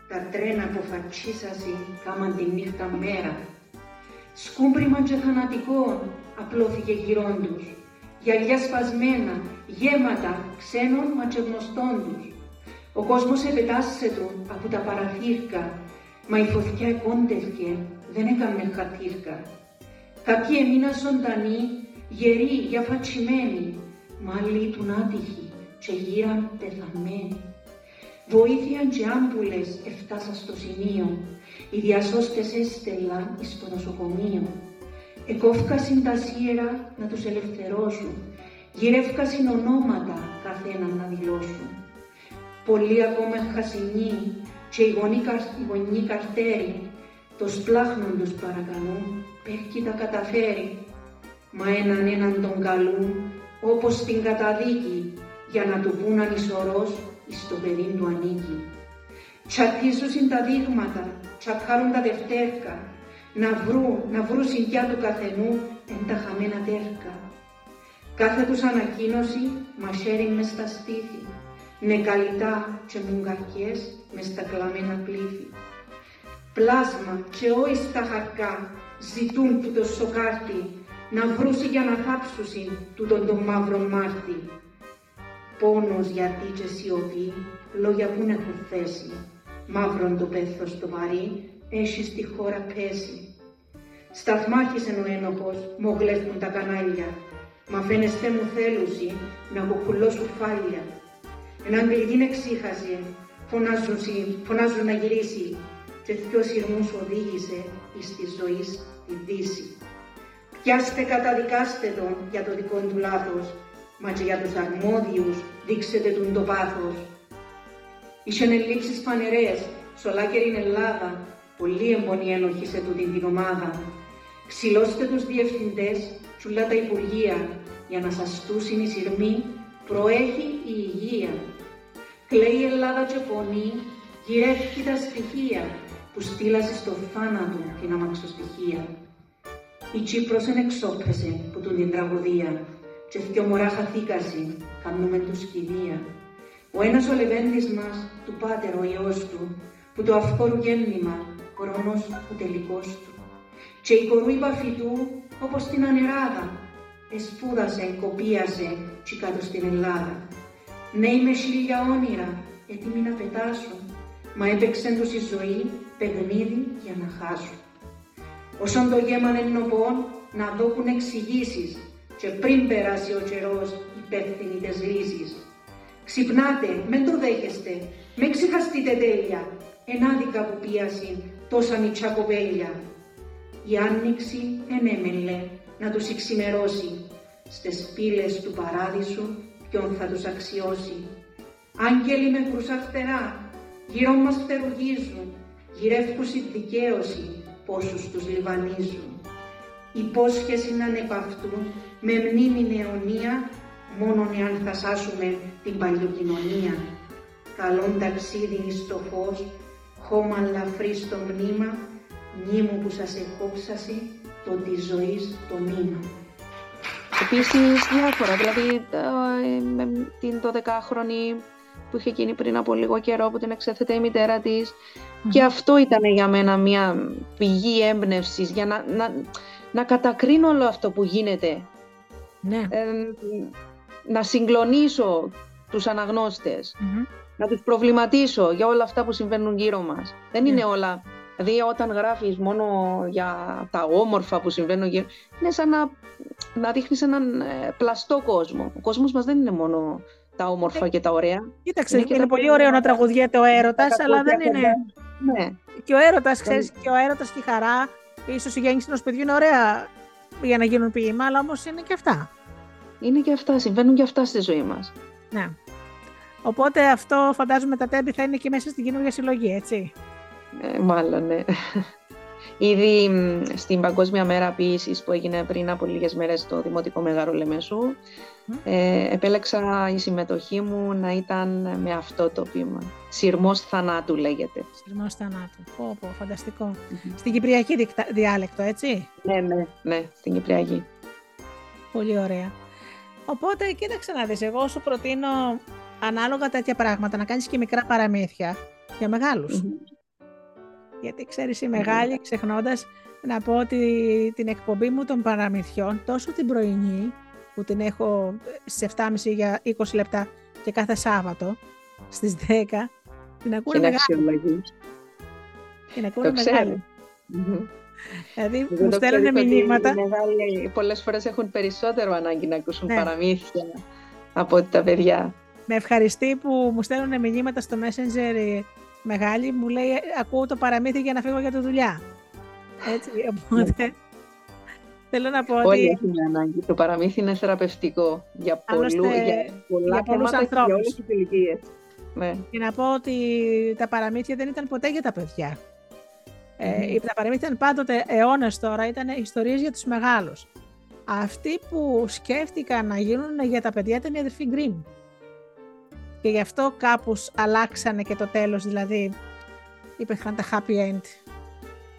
τα τρένα που φατσίσασαν κάμαν τη νύχτα μέρα. Σκούμπριμαν και θανατικών απλώθηκε γυρών τους, γυαλιά σπασμένα, γέματα, ξένων μα και γνωστών τους. Ο κόσμος επετάσσε του από τα παραθύρκα, μα η φωτιά εκόντευκε, δεν έκαμε χατήρκα. Κάποιοι έμειναν ζωντανοί, γεροί, διαφατσιμένοι, μα άλλοι ήτουν άτυχοι και γύραν πεθαμένοι. Βοήθειαν και άμπουλες εφτάσαν στο σημείο, οι διασώστες έστελαν εις το νοσοκομείο. Εκόφκασιν τα σίερα να τους ελευθερώσουν, γυρεύκασιν ονόματα καθέναν να δηλώσουν. Πολλοί ακόμα χασινοί και οι γονεί, καρ- οι γονεί καρτέρι, το σπλάχνον τους παρακαλούν, πέρκει τα καταφέρει. Μα έναν έναν τον καλούν, όπως στην καταδίκη, για να του πούν ανισορός εις το παιδί του ανήκει. Τσατίζουσιν τα δείγματα, τσακάρουν τα δευτέρκα, να βρουν, να βρουν συγκιά του καθενού εν τα χαμένα τέρκα. Κάθε τους ανακοίνωση μαχαίρι μες στα στήθη, με καλυτά και μουγκαρκιές μες στα κλαμμένα πλήθη. Πλάσμα και όχι στα χαρκά ζητούν του το σοκάρτι να βρούσει για να θάψουσιν τούτον τον μαύρο μάρτι. Πόνος γιατί και σιωπή, λόγια που έχουν θέση. Μαύρον το πέθος το βαρύ, έχει στη χώρα πέσει. Σταθμάρχισε ο ένοχος, μογλεύκουν τα κανάλια. Μα φαίνεστε μου θέλουση να κοκκουλώσουν φάλια. Έναν κλειδίν εξήχασε, φωνάζουν, συ- φωνάζουν να γυρίσει και δυο σειρμούς οδήγησε εις τη ζωής τη δύση. Πιάστε καταδικάστε τον για το δικό του λάθος, μα και για τους αρμόδιους δείξετε τον το πάθος. Ήσαν ελλείψεις φανερές, σ' ολάκερη Ελλάδα, πολλοί εμπονοί ένοχοι σε τούτη την ομάδα. Ξυλώστε τους διευθυντές, τσουλά τα υπουργεία, για να σας στούσιν η σειρμή, προέχει η υγεία. Κλαίει η Ελλάδα και πονεί, γυρεύει τα στοιχεία που στείλασε στο θάνατο την αμαξοστοιχεία. Η Κύπρος εν εξόπεσε που του την τραγωδία και δυο μωρά χαθήκασαι, κάνουμε του κηδεία. Ο ένας ο λεβέντης μας, του πάτερ ο Υιός του, που το αυκόρου γέννημα, χρόνος ο τελικός του. Και η κορού του, όπως την ανεράδα, εσπούδασε, κοπίασε και κάτω στην Ελλάδα. Ναι με χίλια όνειρα, έτοιμοι να πετάσω, μα έπαιξεν τους η ζωή παιχνίδι για να χάσω. Όσον το γέμαν εννοπών, να δώκουν εξηγήσεις και πριν περάσει ο καιρός υπεύθυνοι τις λύσεις. Ξυπνάτε, μεν το δέχεστε, με ξεχαστείτε τέλεια, ενάδικα που πίασιν τόσα νητσά κοπέλια. Η άνοιξη ενέμελε να τους εξημερώσει, στες πύλες του παράδεισου ποιον θα τους αξιώσει. Άγγελοι με κρουσαφτερά, γύρω μας φτερουγίζουν, γυρεύκουσι δικαίωση πόσους τους λιβανίζουν. Υπόσχεση να ανεπαυτούν με μνήμη αιωνία, μόνον εάν θα σάσουμε την παλιοκοινωνία. Καλόν ταξίδι στο φως, χώμα λαφρύ στο μνήμα, μου που σας εκόψασε το της ζωής το μήνα. Επίσης διάφορα, δηλαδή με την 12χρονη που είχε γίνει πριν από λίγο καιρό που την εξέθετε η μητέρα της και αυτό ήταν για μένα μια πηγή έμπνευσης για να, να, να κατακρίνω όλο αυτό που γίνεται. Ναι. Ε, να συγκλονίσω τους αναγνωστες να τους προβληματίσω για όλα αυτά που συμβαίνουν γύρω μας. Δεν είναι ναι. όλα Δηλαδή όταν γράφεις μόνο για τα όμορφα που συμβαίνουν γύρω, είναι σαν να, να δείχνεις έναν ε, πλαστό κόσμο. Ο κόσμος μας δεν είναι μόνο τα όμορφα και τα ωραία. Κοίταξε, είναι, είναι πολύ ωραίο να τραγουδιέται ο έρωτας, αλλά δεν είναι... Ναι. Και ο έρωτας, ξέρεις, και ο έρωτας και η χαρά, ίσως η γέννηση ενός παιδιού είναι ωραία για να γίνουν ποίημα, αλλά όμως είναι και αυτά. Είναι και αυτά, συμβαίνουν και αυτά στη ζωή μας. Ναι. Οπότε αυτό φαντάζομαι τα τέμπη θα είναι και μέσα στην καινούργια συλλογή, έτσι. Ε, μάλλον, ναι. Ήδη στην Παγκόσμια Μέρα Ποιήσης που έγινε πριν από λίγες μέρες στο Δημοτικό Μεγάρο Λεμεσού, ε, επέλεξα η συμμετοχή μου να ήταν με αυτό το ποίημα. Συρμός θανάτου λέγεται. Συρμός θανάτου. Πω, πω, φανταστικο Στην Κυπριακή διάλεκτο, έτσι; Ναι, ναι, ναι, στην Κυπριακή. Πολύ ωραία. Οπότε, κοίταξε να δεις, εγώ σου προτείνω ανάλογα τέτοια πράγματα, να κάνεις και μικρά παραμύθια για μεγαλους γιατί ξέρεις η μεγάλη ξεχνώντας να πω ότι την εκπομπή μου των παραμυθιών, τόσο την πρωινή που την έχω στις 7.30 για 20 λεπτά και κάθε Σάββατο στις 10, την ακούνε μεγάλη. Την ακούνε μεγάλη. Δηλαδή μου στέλνουν μηνύματα. Μεγάλοι, πολλές φορές έχουν περισσότερο ανάγκη να ακούσουν ναι. παραμύθια από ότι τα παιδιά. Με ευχαριστεί που μου στέλνουν μηνύματα στο Messenger μεγάλη μου λέει ακούω το παραμύθι για να φύγω για τη δουλειά. Έτσι, οπότε θέλω να πω ότι... Όλοι έχουν ανάγκη. Το παραμύθι είναι θεραπευτικό για, πολλού, για πολλά για πολλούς ανθρώπους. Για όλες τις ηλικίες. Ναι. Και να πω ότι τα παραμύθια δεν ήταν ποτέ για τα παιδιά. Ε, τα παραμύθια ήταν πάντοτε αιώνες τώρα, ήταν ιστορίες για τους μεγάλους. Αυτοί που σκέφτηκαν να γίνουν για τα παιδιά ήταν οι αδερφοί Γκριμ. Και γι' αυτό κάπως αλλάξανε και το τέλος, δηλαδή υπήρχαν τα happy end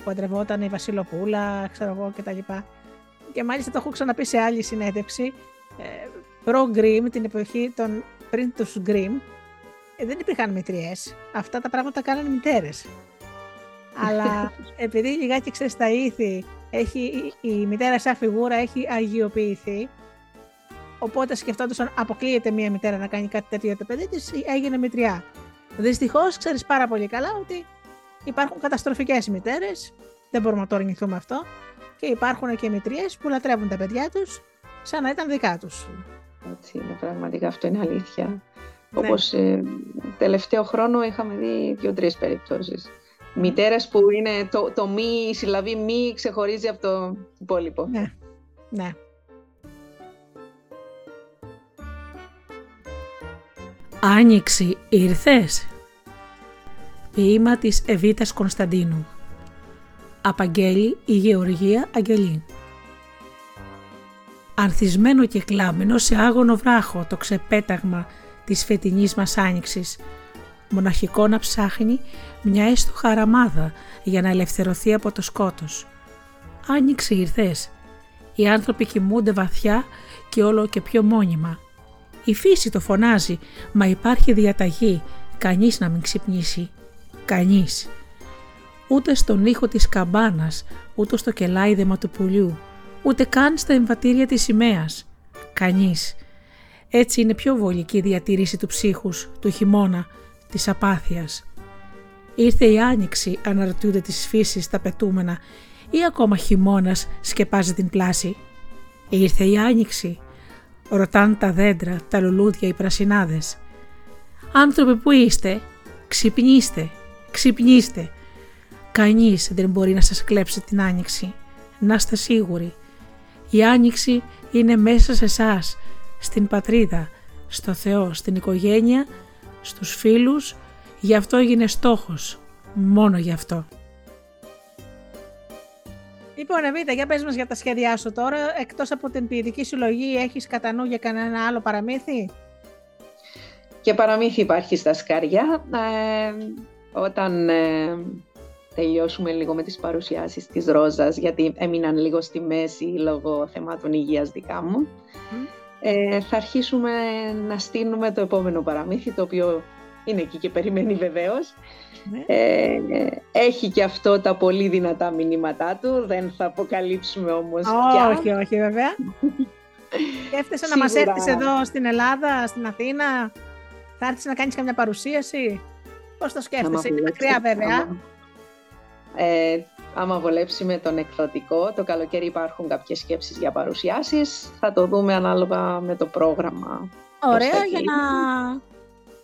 που αντρευόταν η Βασιλοπούλα, ξέρω εγώ κτλ. Και μάλιστα το έχω ξαναπεί σε άλλη συνέντευξη, ε, προ Grimm, την εποχή των πριν τους Grimm, ε, δεν υπήρχαν μητριές. Αυτά τα πράγματα κάνανε μητέρες. Αλλά επειδή λιγάκι ξέρεις τα ήθη, έχει, η μητέρα σαν φιγούρα έχει αγιοποιηθεί, Οπότε σκεφτόντουσαν αποκλείεται μία μητέρα να κάνει κάτι τέτοιο για το παιδί της, έγινε μητριά. Δυστυχώς ξέρεις πάρα πολύ καλά ότι υπάρχουν καταστροφικές μητέρες, δεν μπορούμε να το αρνηθούμε αυτό, και υπάρχουν και μητριές που λατρεύουν τα παιδιά τους σαν να ήταν δικά τους. Έτσι είναι, πραγματικά αυτό είναι αλήθεια. Ναι. Όπως ε, τελευταίο χρόνο είχαμε δει δύο-τρεις περιπτώσεις. Μητέρες που είναι το, το μη, η συλλαβή μη ξεχωρίζει από το υπόλοιπο. Ναι, ναι. Άνοιξη ήρθες; Ποίημα της Εβίτας Κωνσταντίνου. Απαγγέλει η Γεωργία Αγγελή. Ανθισμένο και κλάμενο σε άγωνο βράχο το ξεπέταγμα της φετινής μας άνοιξης, μοναχικό να ψάχνει μια έστω χαραμάδα για να ελευθερωθεί από το σκότος. Άνοιξε ήρθες; Οι άνθρωποι κοιμούνται βαθιά και όλο και πιο μόνιμα. Η φύση το φωνάζει, μα υπάρχει διαταγή, κανείς να μην ξυπνήσει. Κανείς. Ούτε στον ήχο της καμπάνας, ούτε στο κελάιδεμα του πουλιού, ούτε καν στα εμβατήρια της σημαίας. Κανείς. Έτσι είναι πιο βολική η διατήρηση του ψύχους, του χειμώνα, της απάθειας. Ήρθε η άνοιξη, αναρωτιούνται της φύσης τα πετούμενα, ή ακόμα χειμώνας σκεπάζει την πλάση. Ήρθε η άνοιξη, ρωτάν τα δέντρα, τα λουλούδια, οι πρασινάδες. Άνθρωποι που είστε, ξυπνήστε, ξυπνήστε. Κανείς δεν μπορεί να σας κλέψει την άνοιξη. Να είστε σίγουροι. Η άνοιξη είναι μέσα σε εσάς, στην πατρίδα, στο Θεό, στην οικογένεια, στους φίλους. Γι' αυτό έγινε στόχος. Μόνο γι' αυτό. Λοιπόν, Εβίτα, για πες μας για τα σχέδιά σου τώρα. Εκτός από την ποιητική συλλογή, έχεις κατά νου για κανένα άλλο παραμύθι; Και παραμύθι υπάρχει στα σκάρια. Ε, όταν ε, τελειώσουμε λίγο με τις παρουσιάσεις της Ρόζας, γιατί έμειναν λίγο στη μέση λόγω θεμάτων υγείας δικά μου, ε, θα αρχίσουμε να στείλουμε το επόμενο παραμύθι, το οποίο είναι εκεί και περιμένει βεβαίως. Ναι. Ε, έχει και αυτό τα πολύ δυνατά μηνύματά του, δεν θα αποκαλύψουμε όμως πια. Όχι, όχι βέβαια. Σκέφτεσαι να μας έρθεις εδώ στην Ελλάδα, στην Αθήνα, θα έρθεις να κάνεις καμιά παρουσίαση; Πώς το σκέφτεσαι, είναι μακριά βέβαια. Ε, άμα βολέψει με τον εκδοτικό, το καλοκαίρι υπάρχουν κάποιες σκέψεις για παρουσιάσεις. Θα το δούμε ανάλογα με το πρόγραμμα. Ωραία, για να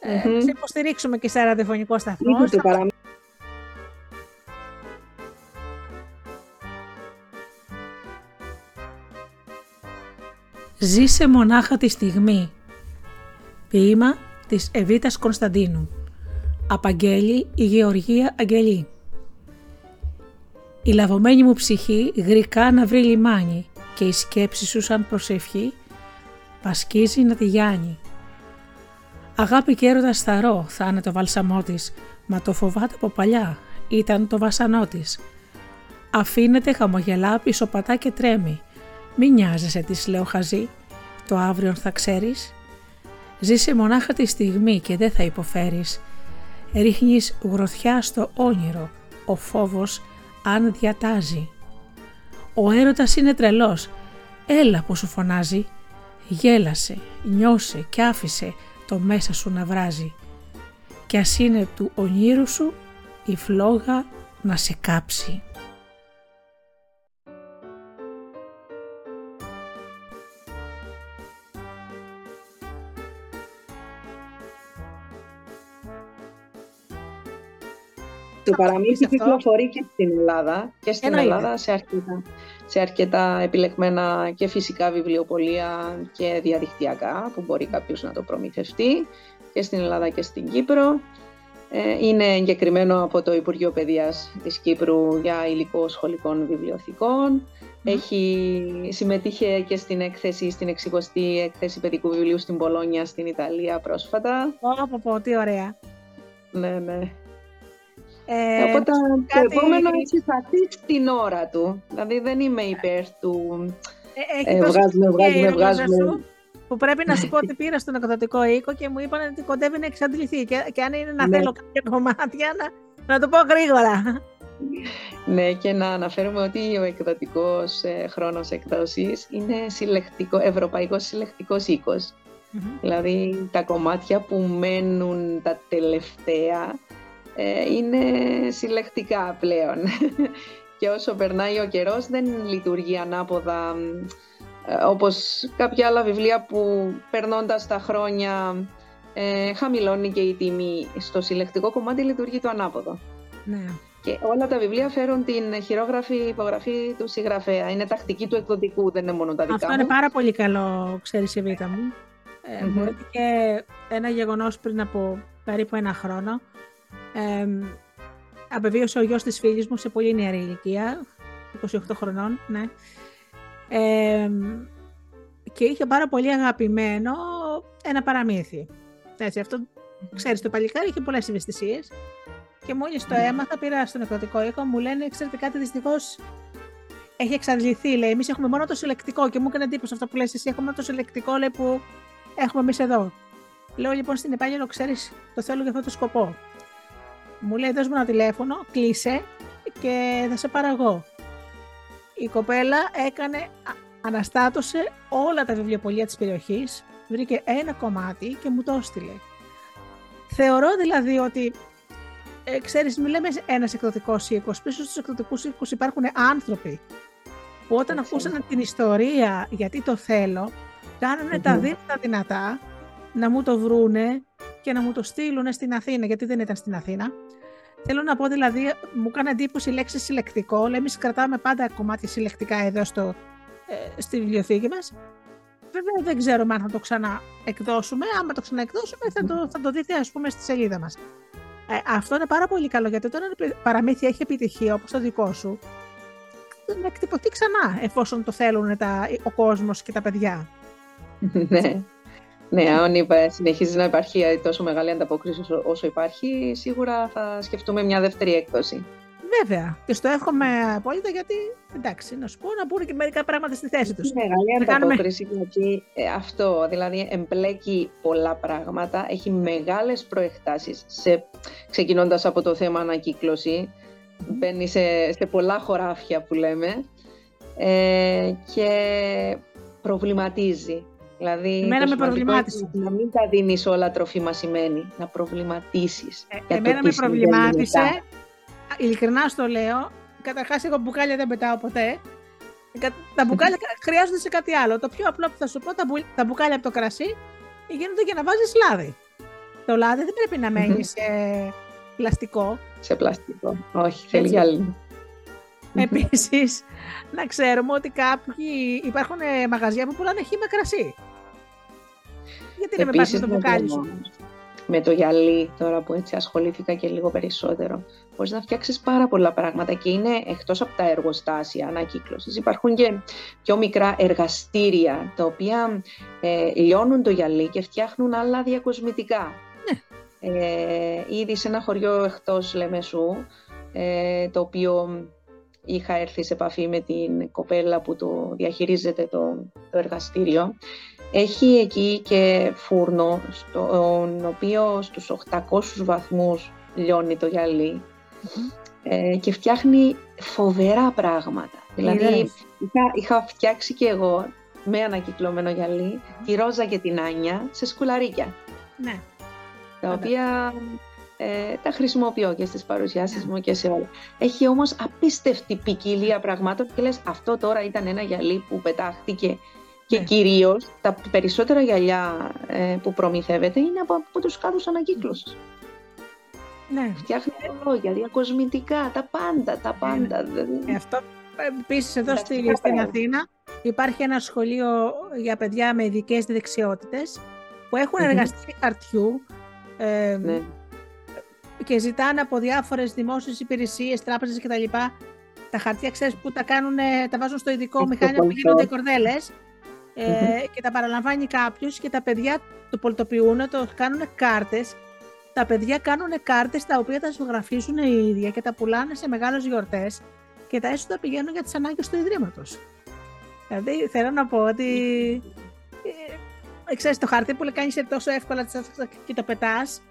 mm-hmm. σε υποστηρίξουμε και σε ραδιοφωνικό σταθμό. Ζήσε μονάχα τη στιγμή. Ποίημα της Εβίτας Κωνσταντίνου. Απαγγέλει η Γεωργία Αγγελή. Η λαβωμένη μου ψυχή γρικά να βρει λιμάνι και η σκέψη σου σαν προσευχή πασκίζει να τη γιάνει. Αγάπη και έρωτα σταρό θα είναι το βάλσαμό της, μα το φοβάται από παλιά, ήταν το βασανό της. Αφήνεται, χαμογελά, πισωπατά και τρέμει. Μην νοιάζεσαι, της λέω χαζή, το αύριο θα ξέρεις. Ζήσε μονάχα τη στιγμή και δεν θα υποφέρεις. Ρίχνεις γροθιά στο όνειρο, ο φόβος αν διατάζει. Ο έρωτας είναι τρελός, έλα που σου φωνάζει. Γέλασε, νιώσε και άφησε το μέσα σου να βράζει. Κι ας είναι του ονείρου σου η φλόγα να σε κάψει. Το παραμύθι κυκλοφορεί και στην Ελλάδα και στην Ελλάδα σε αρκετά, σε αρκετά επιλεγμένα και φυσικά βιβλιοπολία και διαδικτυακά που μπορεί κάποιος να το προμηθευτεί και στην Ελλάδα και στην Κύπρο. Ε, είναι εγκεκριμένο από το Υπουργείο Παιδείας της Κύπρου για υλικό σχολικών βιβλιοθηκών. Έχει, συμμετείχε και στην έκθεση, στην 60η έκθεση παιδικού βιβλίου στην Πολόνια, στην Ιταλία πρόσφατα. Πω, πω, τι ωραία. Ναι, ναι. Ε, Οπότε κάτι... το επόμενο έτσι θα στην ώρα του. Δηλαδή δεν είμαι υπέρ του ε, ε, βγάζουμε, βγάζουμε, βγάζουμε. Που πρέπει να σου πω ότι πήρα στον εκδοτικό οίκο και μου είπαν ότι κοντεύει να εξαντληθεί. Και, και αν είναι να ναι. θέλω κάποια κομμάτια, να, να το πω γρήγορα. Ναι, και να αναφέρουμε ότι ο εκδοτικός ε, χρόνος εκδόσης είναι συλλεκτικό, ευρωπαϊκός συλλεκτικός οίκος. Mm-hmm. Δηλαδή τα κομμάτια που μένουν τα τελευταία ε, είναι συλλεκτικά πλέον. και όσο περνάει ο καιρός δεν λειτουργεί ανάποδα ε, όπως κάποια άλλα βιβλία που περνώντας τα χρόνια ε, χαμηλώνει και η τιμή. Στο συλλεκτικό κομμάτι λειτουργεί το ανάποδο. Ναι. Και όλα τα βιβλία φέρουν την χειρόγραφη υπογραφή του συγγραφέα. Είναι τακτική του εκδοτικού, δεν είναι μόνο τα δικά Αυτό είναι πάρα πολύ καλό, ξέρεις η Βίτα μου. Ε, mm και ένα γεγονός πριν από περίπου ένα χρόνο ε, απεβίωσε ο γιος της φίλης μου σε πολύ νεαρή ηλικία, 28 χρονών, ναι. και είχε πάρα πολύ αγαπημένο ένα παραμύθι. Έτσι, αυτό ξέρεις, το παλικάρι είχε πολλές ευαισθησίες. Και μόλις το έμαθα, πήρα στον εκδοτικό οίκο, μου λένε, ξέρετε κάτι, δυστυχώς έχει εξαντληθεί. Λέει, εμείς έχουμε μόνο το συλλεκτικό. Και μου έκανε εντύπωση αυτό που λες εσύ, έχουμε το συλλεκτικό λέει, που έχουμε εμείς εδώ. Λέω λοιπόν στην υπάλληλο, ξέρεις, το θέλω για αυτό το σκοπό. Μου λέει, δώσ' μου ένα τηλέφωνο, κλείσε και θα σε πάρω εγώ. Η κοπέλα έκανε, αναστάτωσε όλα τα βιβλιοπολία της περιοχής, βρήκε ένα κομμάτι και μου το έστειλε. Θεωρώ δηλαδή ότι, ε, ξέρεις, μην λέμε ένας εκδοτικός οίκος, πίσω στους εκδοτικούς οίκους υπάρχουν άνθρωποι που όταν ακούσαν την ιστορία γιατί το θέλω, τα δίνα δυνατά να μου το βρούνε και να μου το στείλουν στην Αθήνα, γιατί δεν ήταν στην Αθήνα. Θέλω να πω δηλαδή, μου κάνει εντύπωση η λέξη συλλεκτικό. Λέμε, εμείς κρατάμε πάντα κομμάτια συλλεκτικά εδώ στο, ε, στη βιβλιοθήκη μας. Βέβαια δεν ξέρουμε αν θα το ξαναεκδώσουμε. Άμα το ξαναεκδώσουμε θα το, θα το δείτε ας πούμε στη σελίδα μας. Ε, αυτό είναι πάρα πολύ καλό γιατί όταν ένα παραμύθι έχει επιτυχία όπως το δικό σου να εκτυπωθεί ξανά εφόσον το θέλουν τα, ο κόσμος και τα παιδιά. ναι. Ναι, αν συνεχίζεις να υπάρχει τόσο μεγάλη ανταπόκριση όσο υπάρχει, σίγουρα θα σκεφτούμε μια δεύτερη έκδοση. Βέβαια. Και στο εύχομαι απόλυτα γιατί, εντάξει, να σου πω να μπουν και μερικά πράγματα στη θέση τους. Μεγάλη ανταπόκριση κάνουμε... γιατί ε, αυτό, δηλαδή εμπλέκει πολλά πράγματα, έχει μεγάλες προεκτάσεις, ξεκινώντας από το θέμα ανακύκλωση, μπαίνει σε, σε πολλά χωράφια που λέμε ε, και προβληματίζει. Δηλαδή, εμένα με προβλημάτισε. Να μην τα δίνεις όλα τροφή σημαίνει. Να προβληματίσεις. Ε, εμένα με προβλημάτισε. Ειλικρινά στο λέω. Καταρχάς, εγώ μπουκάλια δεν πετάω ποτέ. Τα μπουκάλια χρειάζονται σε κάτι άλλο. Το πιο απλό που θα σου πω, τα, μπου, τα μπουκάλια από το κρασί γίνονται για να βάζεις λάδι. Το λάδι δεν πρέπει να μένει σε πλαστικό. Σε πλαστικό. Όχι, θέλει άλλη. Επίσης, να ξέρουμε ότι κάποιοι υπάρχουν μαγαζιά που πουλάνε χύμα κρασί. Γιατί να με πάρει το μπουκάλι σου; Με το γυαλί, τώρα που έτσι ασχολήθηκα και λίγο περισσότερο, μπορείς να φτιάξεις πάρα πολλά πράγματα και είναι εκτός από τα εργοστάσια ανακύκλωσης. Υπάρχουν και πιο μικρά εργαστήρια τα οποία ε, λιώνουν το γυαλί και φτιάχνουν άλλα διακοσμητικά. Ναι. Ε, ήδη σε ένα χωριό εκτός Λεμεσού, ε, το οποίο είχα έρθει σε επαφή με την κοπέλα που το διαχειρίζεται το, το εργαστήριο, έχει εκεί και φούρνο, στον οποίο στους 800 βαθμούς λιώνει το γυαλι ε, και φτιάχνει φοβερά πράγματα. Δηλαδή, είχα, είχα φτιάξει και εγώ με ανακυκλωμένο γυαλί τη Ρόζα και την Άνια σε σκουλαρίκια. Ναι. Τα οποία ε, τα χρησιμοποιώ και στις παρουσιάσεις μου και σε όλα. Έχει όμως απίστευτη ποικιλία πραγμάτων και λες αυτό τώρα ήταν ένα γυαλί που πετάχτηκε και ναι. κυρίως τα περισσότερα γυαλιά ε, που προμηθεύεται είναι από, από τους κάδους ανακύκλωσης. Ναι. Φτιάχνει λόγια, διακοσμητικά, τα πάντα, τα ναι. πάντα. Ε, αυτό επίσης εδώ στη, στην Αθήνα υπάρχει ένα σχολείο για παιδιά με ειδικές δεξιότητες που έχουν εργαστεί χαρτιού ε, ναι. και ζητάνε από διάφορες δημόσιες υπηρεσίες, τράπεζες κτλ. Τα χαρτιά, ξέρεις που τα, κάνουν, τα βάζουν στο ειδικό μηχάνημα που γίνονται κορδέλες ε, και τα παραλαμβάνει κάποιος και τα παιδιά το πολιτοποιούν, το κάνουν κάρτες. Τα παιδιά κάνουν κάρτες τα οποία τα ζωγραφίζουν οι ίδια και τα πουλάνε σε μεγάλες γιορτές και τα έσοδα πηγαίνουν για τις ανάγκες του Ιδρύματος. Δηλαδή θέλω να πω ότι. Ε, ξέρεις, το χαρτί που κάνεις τόσο εύκολα και το πετάς.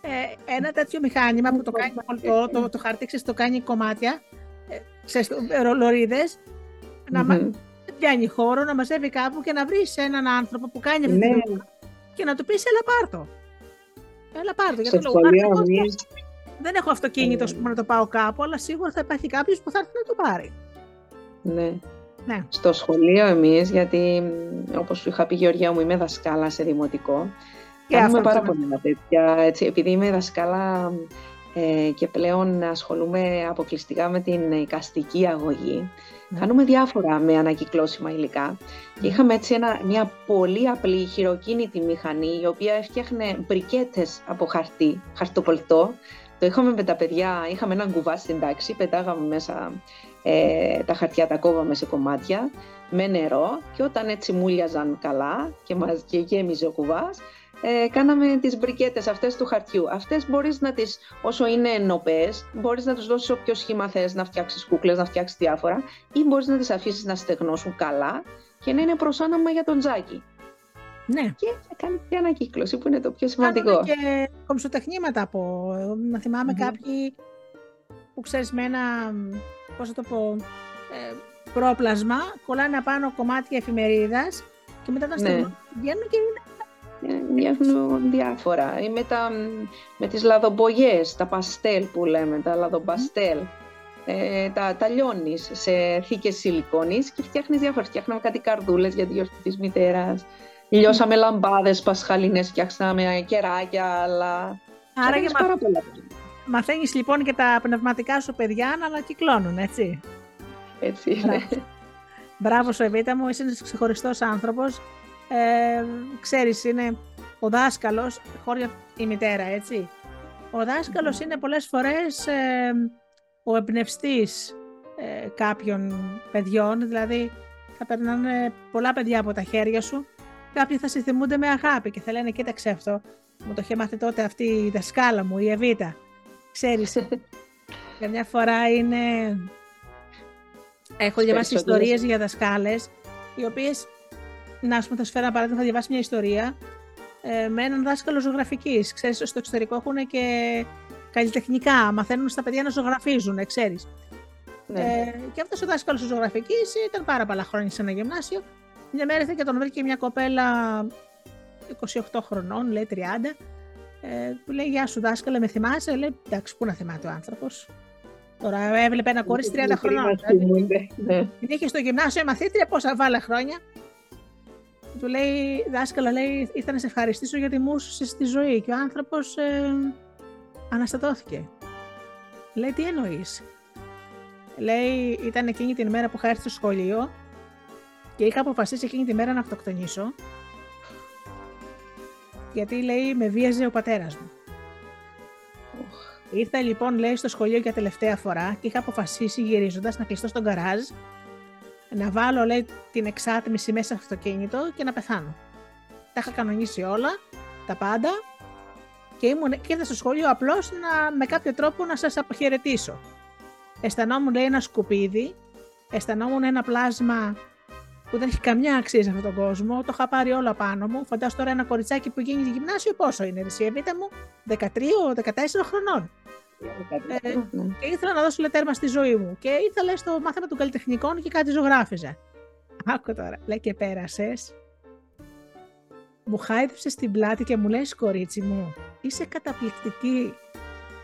Ε, ένα τέτοιο μηχάνημα που το κάνει το, το, το χαρτί, ξέρεις, το κάνει κομμάτια, ε, ξέρεις, λωρίδες, να, πιάνει χώρο να μαζεύει κάπου και να βρεις έναν άνθρωπο που κάνει αυτή ναι. τη δουλειά και να του πεις: Έλα, πάρτο. Έλα, πάρτο. Γιατί το λόγο δεν έχω αυτοκίνητο ε. που να το πάω κάπου, αλλά σίγουρα θα υπάρχει κάποιος που θα έρθει να το πάρει. Ναι. ναι. Στο σχολείο εμείς, γιατί όπως σου είχα πει Γεωργία μου, είμαι δασκάλα σε δημοτικό. Και Κάνουμε πάρα πολλά τέτοια, έτσι, επειδή είμαι δασκάλα ε, και πλέον ασχολούμαι αποκλειστικά με την εικαστική αγωγή. Ναι. Κάνουμε διάφορα με ανακυκλώσιμα υλικά. Και είχαμε έτσι ένα, μια πολύ απλή χειροκίνητη μηχανή, η οποία έφτιαχνε μπρικέτες από χαρτί, χαρτοπολτό. Το είχαμε με τα παιδιά, είχαμε έναν κουβά στην τάξη, πετάγαμε μέσα ε, τα χαρτιά, τα κόβαμε σε κομμάτια με νερό και όταν έτσι μούλιαζαν καλά και, μας, και γέμιζε ο κουβάς, ε, κάναμε τις μπρικέτες αυτές του χαρτιού. Αυτές μπορείς να τις, όσο είναι ενωπές, μπορείς να τους δώσεις όποιο σχήμα θες να φτιάξεις κούκλες, να φτιάξεις διάφορα ή μπορείς να τις αφήσεις να στεγνώσουν καλά και να είναι προσάναμα για τον τζάκι. Ναι. Και θα κάνει και ανακύκλωση που είναι το πιο σημαντικό. Κάνουμε και κομψοτεχνήματα από, να θυμάμαι κάποιοι που ξέρεις με ένα, πώς θα το πω, ε, πρόπλασμα, κολλάνε απάνω κομμάτια εφημερίδας και μετά τα Ναι. στεγνώνουν, βγαίνουν και είναι Μοιάζουν διάφορα. Ή με, τα, με τις λαδομπογιές, τα παστέλ που λέμε, τα λαδομπαστέλ. Ε, τα, τα λιώνεις σε θήκες σιλικόνης και φτιάχνεις διάφορα. Φτιάχναμε κάτι καρδούλες για τη γιορτή της μητέρας. Λιώσαμε λαμπάδες πασχαλινές, φτιάξαμε κεράκια, αλλά... Άρα Κάνεις και μα... πάρα πολλά. μαθαίνεις λοιπόν και τα πνευματικά σου παιδιά να ανακυκλώνουν, έτσι. Έτσι είναι. Μπράβο. Μπράβο σου Εβίτα μου, είσαι ένας ξεχωριστός άνθρωπος. Ε, ξέρεις, είναι ο δάσκαλος, χώρια η μητέρα, έτσι. Ο δάσκαλος είναι πολλές φορές ε, ο εμπνευστής ε, κάποιων παιδιών, δηλαδή θα περνάνε πολλά παιδιά από τα χέρια σου, κάποιοι θα σε θυμούνται με αγάπη και θα λένε κοίταξε αυτό, μου το είχε μάθει τότε αυτή η δασκάλα μου, η Εβίτα. Ξέρεις, καμιά φορά είναι... Έχω διαβάσει περισσότερες. ιστορίες για δασκάλες, οι οποίες, να σου πω, θα σου φέρω ένα παράδειγμα, θα διαβάσει μια ιστορία ε, με έναν δάσκαλο ζωγραφικής. Ξέρεις, στο εξωτερικό έχουν και καλλιτεχνικά, μαθαίνουν στα παιδιά να ζωγραφίζουν, ξέρεις. Ναι. Ε, και αυτός ο δάσκαλος τη ζωγραφικής ήταν πάρα πολλά χρόνια σε ένα γυμνάσιο. Μια μέρα ήρθε και τον βρήκε μια κοπέλα 28 χρονών, λέει 30. Ε, του λέει: Γεια σου, δάσκαλε, με θυμάσαι; Λέει: Εντάξει, πού να θυμάται ο άνθρωπος. Τώρα έβλεπε ένα κορίτσι 30 χρονών. Μας δηλαδή. θυμούνται. Ναι. Την είχε στο γυμνάσιο μαθήτρια πόσα βάλε χρόνια. Του λέει, δάσκαλα, λέει, ήρθα να σε ευχαριστήσω γιατί μου έσωσες τη ζωή. Και ο άνθρωπος ε, αναστατώθηκε. Λέει, τι εννοείς; Λέει, ήταν εκείνη την μέρα που είχα έρθει στο σχολείο και είχα αποφασίσει εκείνη τη μέρα να αυτοκτονήσω. Γιατί, λέει, με βίαζε ο πατέρας μου. Ήρθα λοιπόν, λέει, στο σχολείο για τελευταία φορά και είχα αποφασίσει γυρίζοντας να κλειστώ στον γκαράζ, να βάλω, λέει, την εξάτμιση μέσα στο αυτοκίνητο και να πεθάνω. Τα είχα κανονίσει όλα, τα πάντα και, ήμουν, και ήρθα στο σχολείο απλώς να, με κάποιο τρόπο να σας αποχαιρετήσω. Αισθανόμουν, λέει, ένα σκουπίδι, αισθανόμουν ένα πλάσμα που δεν έχει καμιά αξία σε αυτόν τον κόσμο. Το είχα πάρει όλο πάνω μου. Φαντάζομαι τώρα ένα κοριτσάκι που γίνει γυμνάσιο, πόσο είναι, εσύ, Εβίτα μου, 13-14 χρονών. Ε, Ναι. Και ήθελα να δώσω λέει, τέρμα στη ζωή μου. Και ήρθα λέει, στο μάθημα των καλλιτεχνικών και κάτι ζωγράφιζα. Άκου τώρα, λέει και πέρασες. Μου χάιδεψες στην πλάτη και μου λέει κορίτσι μου, είσαι καταπληκτική.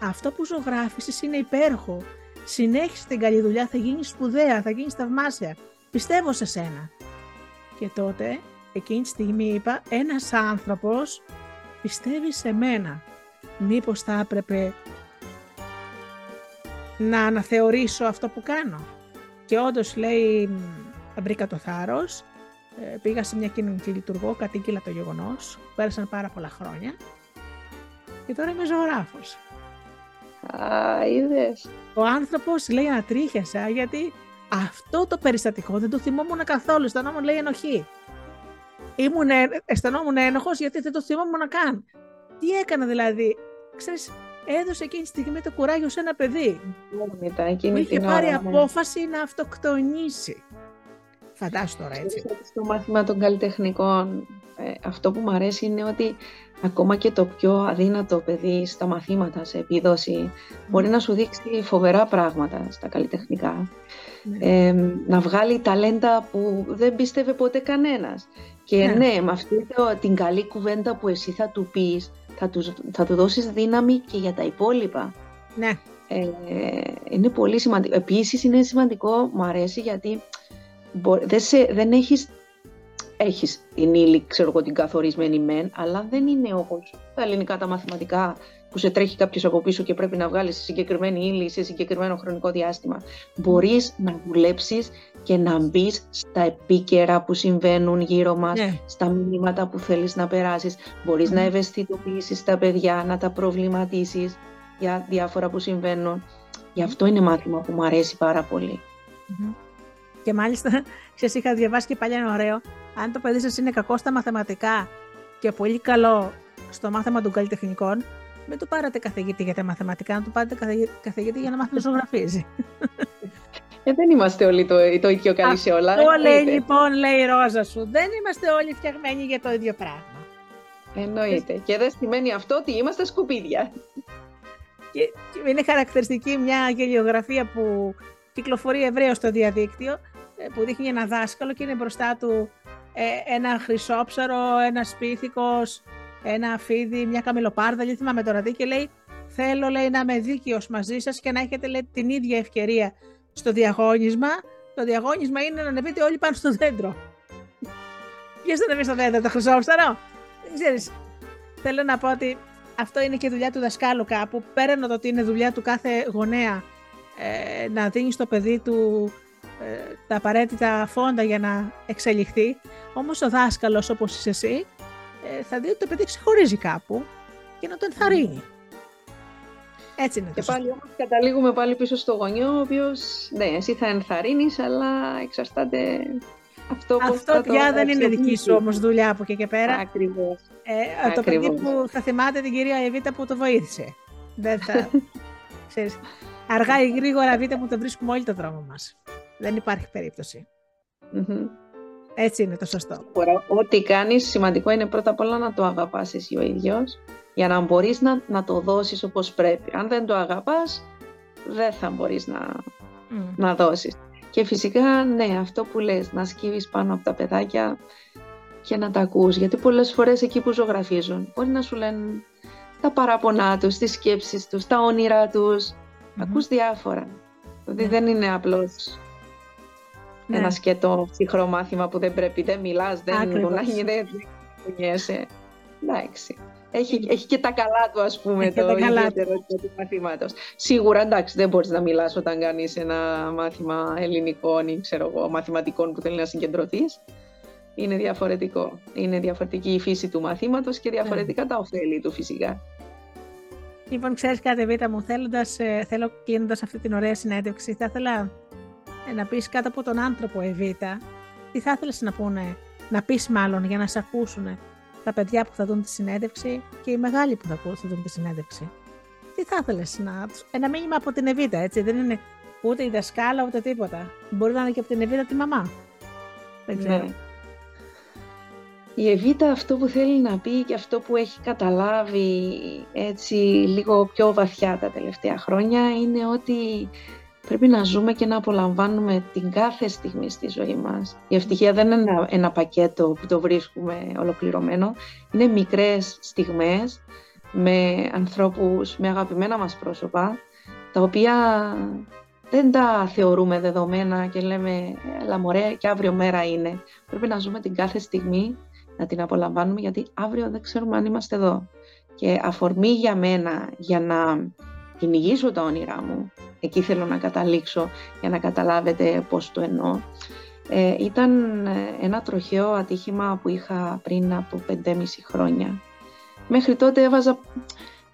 Αυτό που ζωγράφισες είναι υπέροχο. Συνέχισε την καλή δουλειά, θα γίνεις σπουδαία, θα γίνεις θαυμάσια. Πιστεύω σε σένα. Και τότε, εκείνη τη στιγμή είπα, ένας άνθρωπος πιστεύει σε μένα. Μήπως θα έπρεπε να αναθεωρήσω αυτό που κάνω. Και όντως λέει, μ, βρήκα το θάρρος, ε, πήγα σε μια κοινωνική λειτουργό, κατήγγειλα το γεγονός, πέρασαν πάρα πολλά χρόνια και τώρα είμαι ζωγράφος. Α, είδες. Ο άνθρωπος λέει ανατρίχιασα γιατί αυτό το περιστατικό δεν το θυμόμουν καθόλου, αισθανόμουν λέει ενοχή. Ήμουν, ε- αισθανόμουν ένοχος γιατί δεν το θυμόμουν καν. Τι έκανα δηλαδή, ξέρεις, έδωσε εκείνη τη στιγμή το κουράγιο σε ένα παιδί Μετά, που εκείνη είχε την πάρει ώρα, ναι. απόφαση να αυτοκτονήσει. Φαντάσου τώρα έτσι. Ξέρεις ότι Στο μάθημα των καλλιτεχνικών, ε, αυτό που μου αρέσει είναι ότι ακόμα και το πιο αδύνατο παιδί στα μαθήματα, σε επίδοση, μπορεί να σου δείξει φοβερά πράγματα στα καλλιτεχνικά. Ναι. Ε, να βγάλει ταλέντα που δεν πίστευε ποτέ κανένας. Και Ναι. ναι, με αυτή το, την καλή κουβέντα που εσύ θα του πεις, θα, τους, θα του δώσεις δύναμη και για τα υπόλοιπα. ναι. Ε, είναι πολύ σημαντικό. Επίσης είναι σημαντικό, μου αρέσει γιατί μπο- δεν, σε, δεν έχεις, έχεις την ύλη, ξέρω εγώ, την καθορισμένη μεν, αλλά δεν είναι όπως τα ελληνικά τα μαθηματικά που σε τρέχει κάποιος από πίσω και πρέπει να βγάλεις συγκεκριμένη ύλη σε συγκεκριμένο χρονικό διάστημα. Μπορείς να δουλέψεις και να μπεις στα επίκαιρα που συμβαίνουν γύρω μας, ναι. στα μηνύματα που θέλεις να περάσεις. Μπορείς Μμμ. να ευαισθητοποιήσεις τα παιδιά, να τα προβληματίσεις για διάφορα που συμβαίνουν. Γι' αυτό είναι μάθημα που μου αρέσει πάρα πολύ. Μμμ. Και μάλιστα, ξέρεις, είχα διαβάσει και παλιά ένα ωραίο. Αν το παιδί σας είναι κακό στα μαθηματικά και πολύ καλό στο μάθημα των καλλιτεχνικών, μην του πάρετε καθηγητή για τα μαθηματικά, να του πάρετε καθηγητή για να μάθει να ζωγραφίζει. Ε, δεν είμαστε όλοι το, το ίδιο καλοί σε όλα. Αυτό λέει λοιπόν, λέει η Ρόζα σου. Δεν είμαστε όλοι φτιαγμένοι για το ίδιο πράγμα. Εννοείται. Και δεν σημαίνει αυτό ότι είμαστε σκουπίδια. Και είναι χαρακτηριστική μια γελιογραφία που κυκλοφορεί ευρέως στο διαδίκτυο, ε, που δείχνει ένα δάσκαλο και είναι μπροστά του ε, ένα χρυσόψαρο, ένας σπίθηκος, ένα φίδι, μια καμιλοπάρδα, δεν θυμάμαι τώρα τι, και λέει θέλω λέει, να είμαι δίκαιος μαζί σας και να έχετε λέει, την ίδια ευκαιρία στο διαγώνισμα. Το διαγώνισμα είναι να ανεβείτε όλοι πάνω στο δέντρο. Ποιος θα ανεβεί στο δέντρο, το χρυσόψαρο; Δεν ξέρεις. Θέλω να πω ότι αυτό είναι και δουλειά του δασκάλου κάπου. Πέραν το ότι είναι δουλειά του κάθε γονέα ε, να δίνει στο παιδί του ε, τα απαραίτητα φόντα για να εξελιχθεί. Όμως ο δάσκαλος όπως είσαι εσύ ε, θα δει ότι το παιδί ξεχωρίζει κάπου και να το ενθαρρύνει. Έτσι είναι. Και πάλι όμως καταλήγουμε πάλι πίσω στο γονιό, ο οποίος ναι, εσύ θα ενθαρρύνεις, αλλά εξαρτάται αυτό που Αυτό πια δεν είναι δική σου όμως δουλειά από εκεί και πέρα. Ακριβώς. Ε, το παιδί που θα θυμάται την κυρία Εβίτα που το βοήθησε. Δεν θα... ξέρεις, αργά ή γρήγορα Εβίτα που το βρίσκουμε όλοι το δρόμο μας. Δεν υπάρχει Έτσι είναι το σωστό. Ό,τι κάνεις σημαντικό είναι πρώτα απ' όλα να το αγαπάς εσύ ο ίδιος για να μπορείς να, να το δώσεις όπως πρέπει. Αν δεν το αγαπάς, δεν θα μπορείς να, να δώσεις. Και φυσικά, ναι, αυτό που λες, να σκύβεις πάνω από τα παιδάκια και να τα ακούς. Γιατί πολλές φορές εκεί που ζωγραφίζουν, μπορεί να σου λένε τα παραπονά τους, τις σκέψεις τους, τα όνειρά τους. Ακούς διάφορα. Δηλαδή δεν είναι απλώς ναι. ένα σκέτο ψυχρό μάθημα που δεν πρέπει, δεν μιλάς, δεν γονάγει, δεν κουνιέσαι. Εντάξει. Έχει, έχει και τα καλά του, ας πούμε, έχει το ιδιαίτερο του μαθήματος. Σίγουρα, εντάξει, δεν μπορείς να μιλάς όταν κάνεις ένα μάθημα ελληνικών ή, ξέρω εγώ, μαθηματικών που θέλει να συγκεντρωθείς. Είναι διαφορετικό. Είναι διαφορετική η φύση του μαθήματος και διαφορετικά τα ωφέλη του φυσικά. Λοιπόν, ξέρεις κάτι, Βίτα μου, θέλοντας, ε, θέλω κλείνοντας αυτή την ωραία συνέντευξη, θα ήθελα ε, να πεις κάτω από τον άνθρωπο, Εβίτα, τι θα ήθελες να πούνε, να πεις μάλλον για να σε ακούσουν τα παιδιά που θα δουν τη συνέντευξη και οι μεγάλοι που θα, θα δουν τη συνέντευξη. Τι θα ήθελες να. Ένα μήνυμα από την Εβίτα, έτσι. Δεν είναι ούτε η δασκάλα ούτε τίποτα. Μπορεί να είναι και από την Εβίτα τη μαμά. Δεν ξέρω. Ναι. Η Εβίτα αυτό που θέλει να πει και αυτό που έχει καταλάβει έτσι λίγο πιο βαθιά τα τελευταία χρόνια είναι ότι πρέπει να ζούμε και να απολαμβάνουμε την κάθε στιγμή στη ζωή μας. Η ευτυχία δεν είναι ένα, πακέτο που το βρίσκουμε ολοκληρωμένο. Είναι μικρές στιγμές με ανθρώπους, με αγαπημένα μας πρόσωπα, τα οποία δεν τα θεωρούμε δεδομένα και λέμε «Έλα μωρέ και αύριο μέρα είναι». Πρέπει να ζούμε την κάθε στιγμή, να την απολαμβάνουμε γιατί αύριο δεν ξέρουμε αν είμαστε εδώ. Και αφορμή για μένα, για να κυνηγήσω τα όνειρά μου, εκεί θέλω να καταλήξω για να καταλάβετε πώς το εννοώ. Ε, ήταν ε, ένα τροχαίο ατύχημα που είχα πριν από 5,5 χρόνια. Μέχρι τότε έβαζα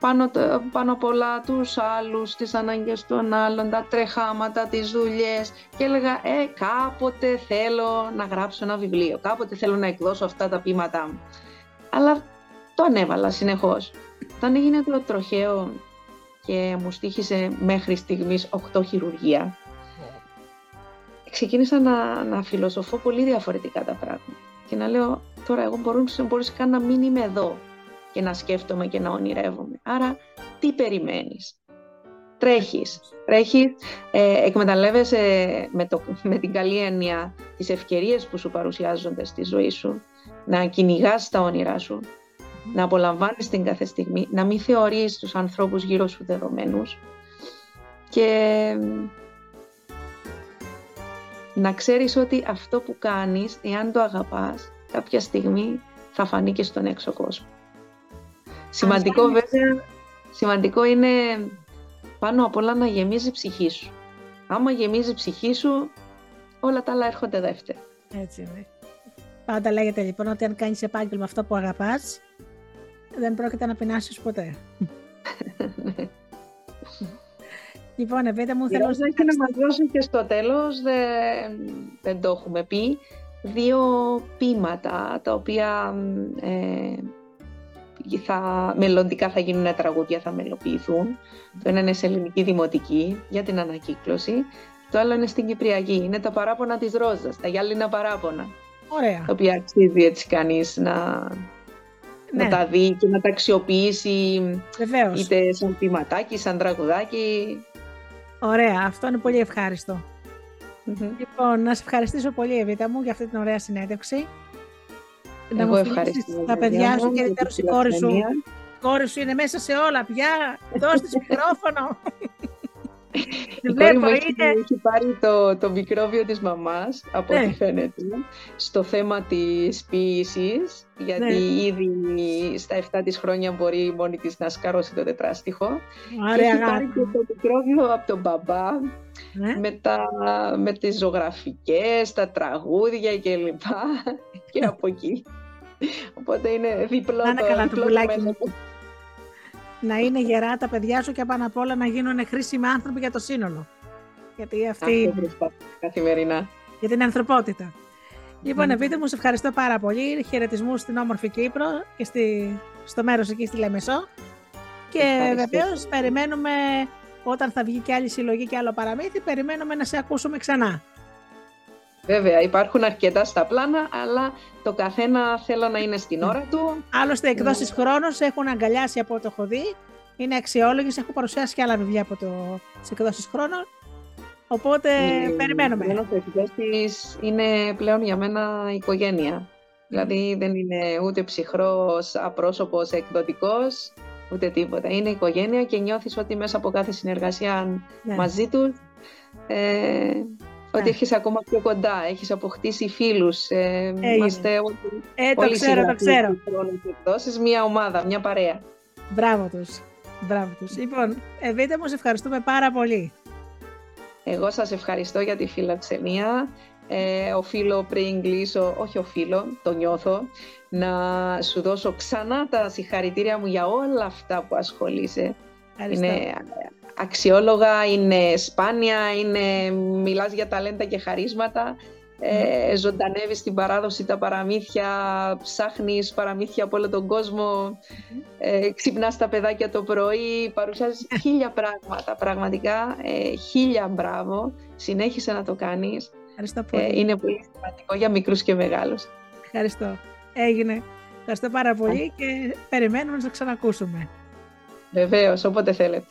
πάνω, πάνω απ' όλα τους άλλους, τις ανάγκες των άλλων, τα τρεχάματα, τις δουλειές και έλεγα «Ε, κάποτε θέλω να γράψω ένα βιβλίο, κάποτε θέλω να εκδώσω αυτά τα ποίηματά μου». Αλλά το ανέβαλα συνεχώς. Όταν έγινε το τροχαίο και μου στήχησε μέχρι στιγμής 8 χειρουργία. Ξεκίνησα να, να φιλοσοφώ πολύ διαφορετικά τα πράγματα και να λέω τώρα εγώ μπορούσα, μπορείς καν να μην είμαι εδώ και να σκέφτομαι και να ονειρεύομαι. Άρα τι περιμένεις; Τρέχεις, τρέχεις, ε, εκμεταλλεύεσαι με, το, με την καλή έννοια τις ευκαιρίες που σου παρουσιάζονται στη ζωή σου, να κυνηγάς τα όνειρά σου, να απολαμβάνεις την κάθε στιγμή, να μην θεωρείς τους ανθρώπους γύρω σου δεδομένους και να ξέρεις ότι αυτό που κάνεις, εάν το αγαπάς, κάποια στιγμή θα φανεί και στον έξω κόσμο. Σημαντικό βέβαια, σημαντικό είναι πάνω απ' όλα να γεμίζει η ψυχή σου. Άμα γεμίζει η ψυχή σου, όλα τα άλλα έρχονται δεύτερα. Έτσι είναι. Πάντα λέγεται λοιπόν ότι αν κάνεις επάγγελμα αυτό που αγαπάς, δεν πρόκειται να πεινάσεις ποτέ. λοιπόν, Εβίτα μου, θέλω να να μας δώσει και στο τέλος, δεν, δεν το έχουμε πει, δύο πείματα, τα οποία ε, θα, μελλοντικά θα γίνουν τραγούδια, θα μελοποιηθούν. Το ένα είναι σε ελληνική δημοτική για την ανακύκλωση. Το άλλο είναι στην Κυπριακή. Είναι τα παράπονα της Ρόζας, τα γυάλινα παράπονα. Ωραία. Τα οποία αξίζει έτσι κανείς να, Ναι. να τα δει και να τα αξιοποιήσει Βεβαίως. είτε σαν ποιηματάκι, σαν τραγουδάκι. Ωραία. Αυτό είναι πολύ ευχάριστο. Μμμ. Λοιπόν, να σε ευχαριστήσω πολύ, Εβίτα μου, για αυτή την ωραία συνέντευξη. Να Εγώ μου φιλήσεις ευχαριστώ. τα Γιάννα παιδιά μου, σου και για ιδιαίτερως η την κόρη σου. φιλοξενία. Η κόρη σου είναι μέσα σε όλα πια. Δώσ' της μικρόφωνο. Η κόρη Βλέπω, μου έχει, είναι... έχει πάρει το, το μικρόβιο της μαμάς, από Ναι. ό,τι φαίνεται, στο θέμα της ποίησης, γιατί Ναι. ήδη στα 7 της χρόνια μπορεί μόνη της να σκαρώσει το τετράστιχο. Και Ωραία, έχει πάρει αγάπη. και το μικρόβιο από τον μπαμπά, Ναι. με, τα, με τις ζωγραφικές, τα τραγούδια κλπ. και από εκεί. Οπότε είναι διπλό Να είναι το, καλά το διπλό πουλάκι μου. μέτωπο. Να είναι γερά τα παιδιά σου και πάνω απ' όλα να γίνουν χρήσιμοι άνθρωποι για το σύνολο. Γιατί αυτή Αυτό προσπαθώ καθημερινά. για την ανθρωπότητα. Λοιπόν, Μμμ. Εβίτα μου, σε ευχαριστώ πάρα πολύ. Χαιρετισμούς στην όμορφη Κύπρο και στη, στο μέρος εκεί στη Λεμεσό. Και Ευχαριστώ. βεβαίως περιμένουμε όταν θα βγει και άλλη συλλογή και άλλο παραμύθι, περιμένουμε να σε ακούσουμε ξανά. Βέβαια, υπάρχουν αρκετά στα πλάνα, αλλά το καθένα θέλω να είναι στην ώρα του. Άλλωστε, εκδόσεις χρόνος έχουν αγκαλιάσει από ό,τι έχω δει. Είναι αξιόλογες, έχω παρουσιάσει και άλλα βιβλία από το εκδόσεις χρόνο. Οπότε Η- περιμένουμε. Η Μένος Εκδόσεις είναι πλέον για μένα οικογένεια. Δηλαδή δεν είναι ούτε ψυχρός, απρόσωπος, εκδοτικός, ούτε τίποτα. Είναι οικογένεια και νιώθεις ότι μέσα από κάθε συνεργασία Ναι. μαζί τους ε, ότι Ναι. έρχεσαι ακόμα πιο κοντά, έχεις αποκτήσει φίλους. Ε, είμαστε όλοι, Ε, το όλοι ξέρω, το συγγραφείς ξέρω. του χρόνου και εκδόσεις, μια ομάδα, μια παρέα. Μπράβο τους. Μπράβο τους. Λοιπόν, Εβίτα μου, σε ευχαριστούμε πάρα πολύ. Εγώ σας ευχαριστώ για τη φιλοξενία. Ε, οφείλω πριν κλείσω, όχι οφείλω, το νιώθω, να σου δώσω ξανά τα συγχαρητήρια μου για όλα αυτά που ασχολείσαι. Ευχαριστώ. Είναι αξιόλογα, είναι σπάνια, είναι, μιλάς για ταλέντα και χαρίσματα. Ε, ζωντανεύεις την παράδοση, τα παραμύθια, ψάχνεις παραμύθια από όλο τον κόσμο, ε, ξυπνάς τα παιδάκια το πρωί, παρουσιάζεις χίλια πράγματα, πραγματικά ε, χίλια μπράβο, συνέχισε να το κάνεις, Ευχαριστώ πολύ. ε, είναι πολύ σημαντικό για μικρούς και μεγάλους. Ευχαριστώ. Έγινε. Ευχαριστώ πάρα πολύ και περιμένουμε να σε ξανακούσουμε. Βεβαίως, όποτε θέλετε.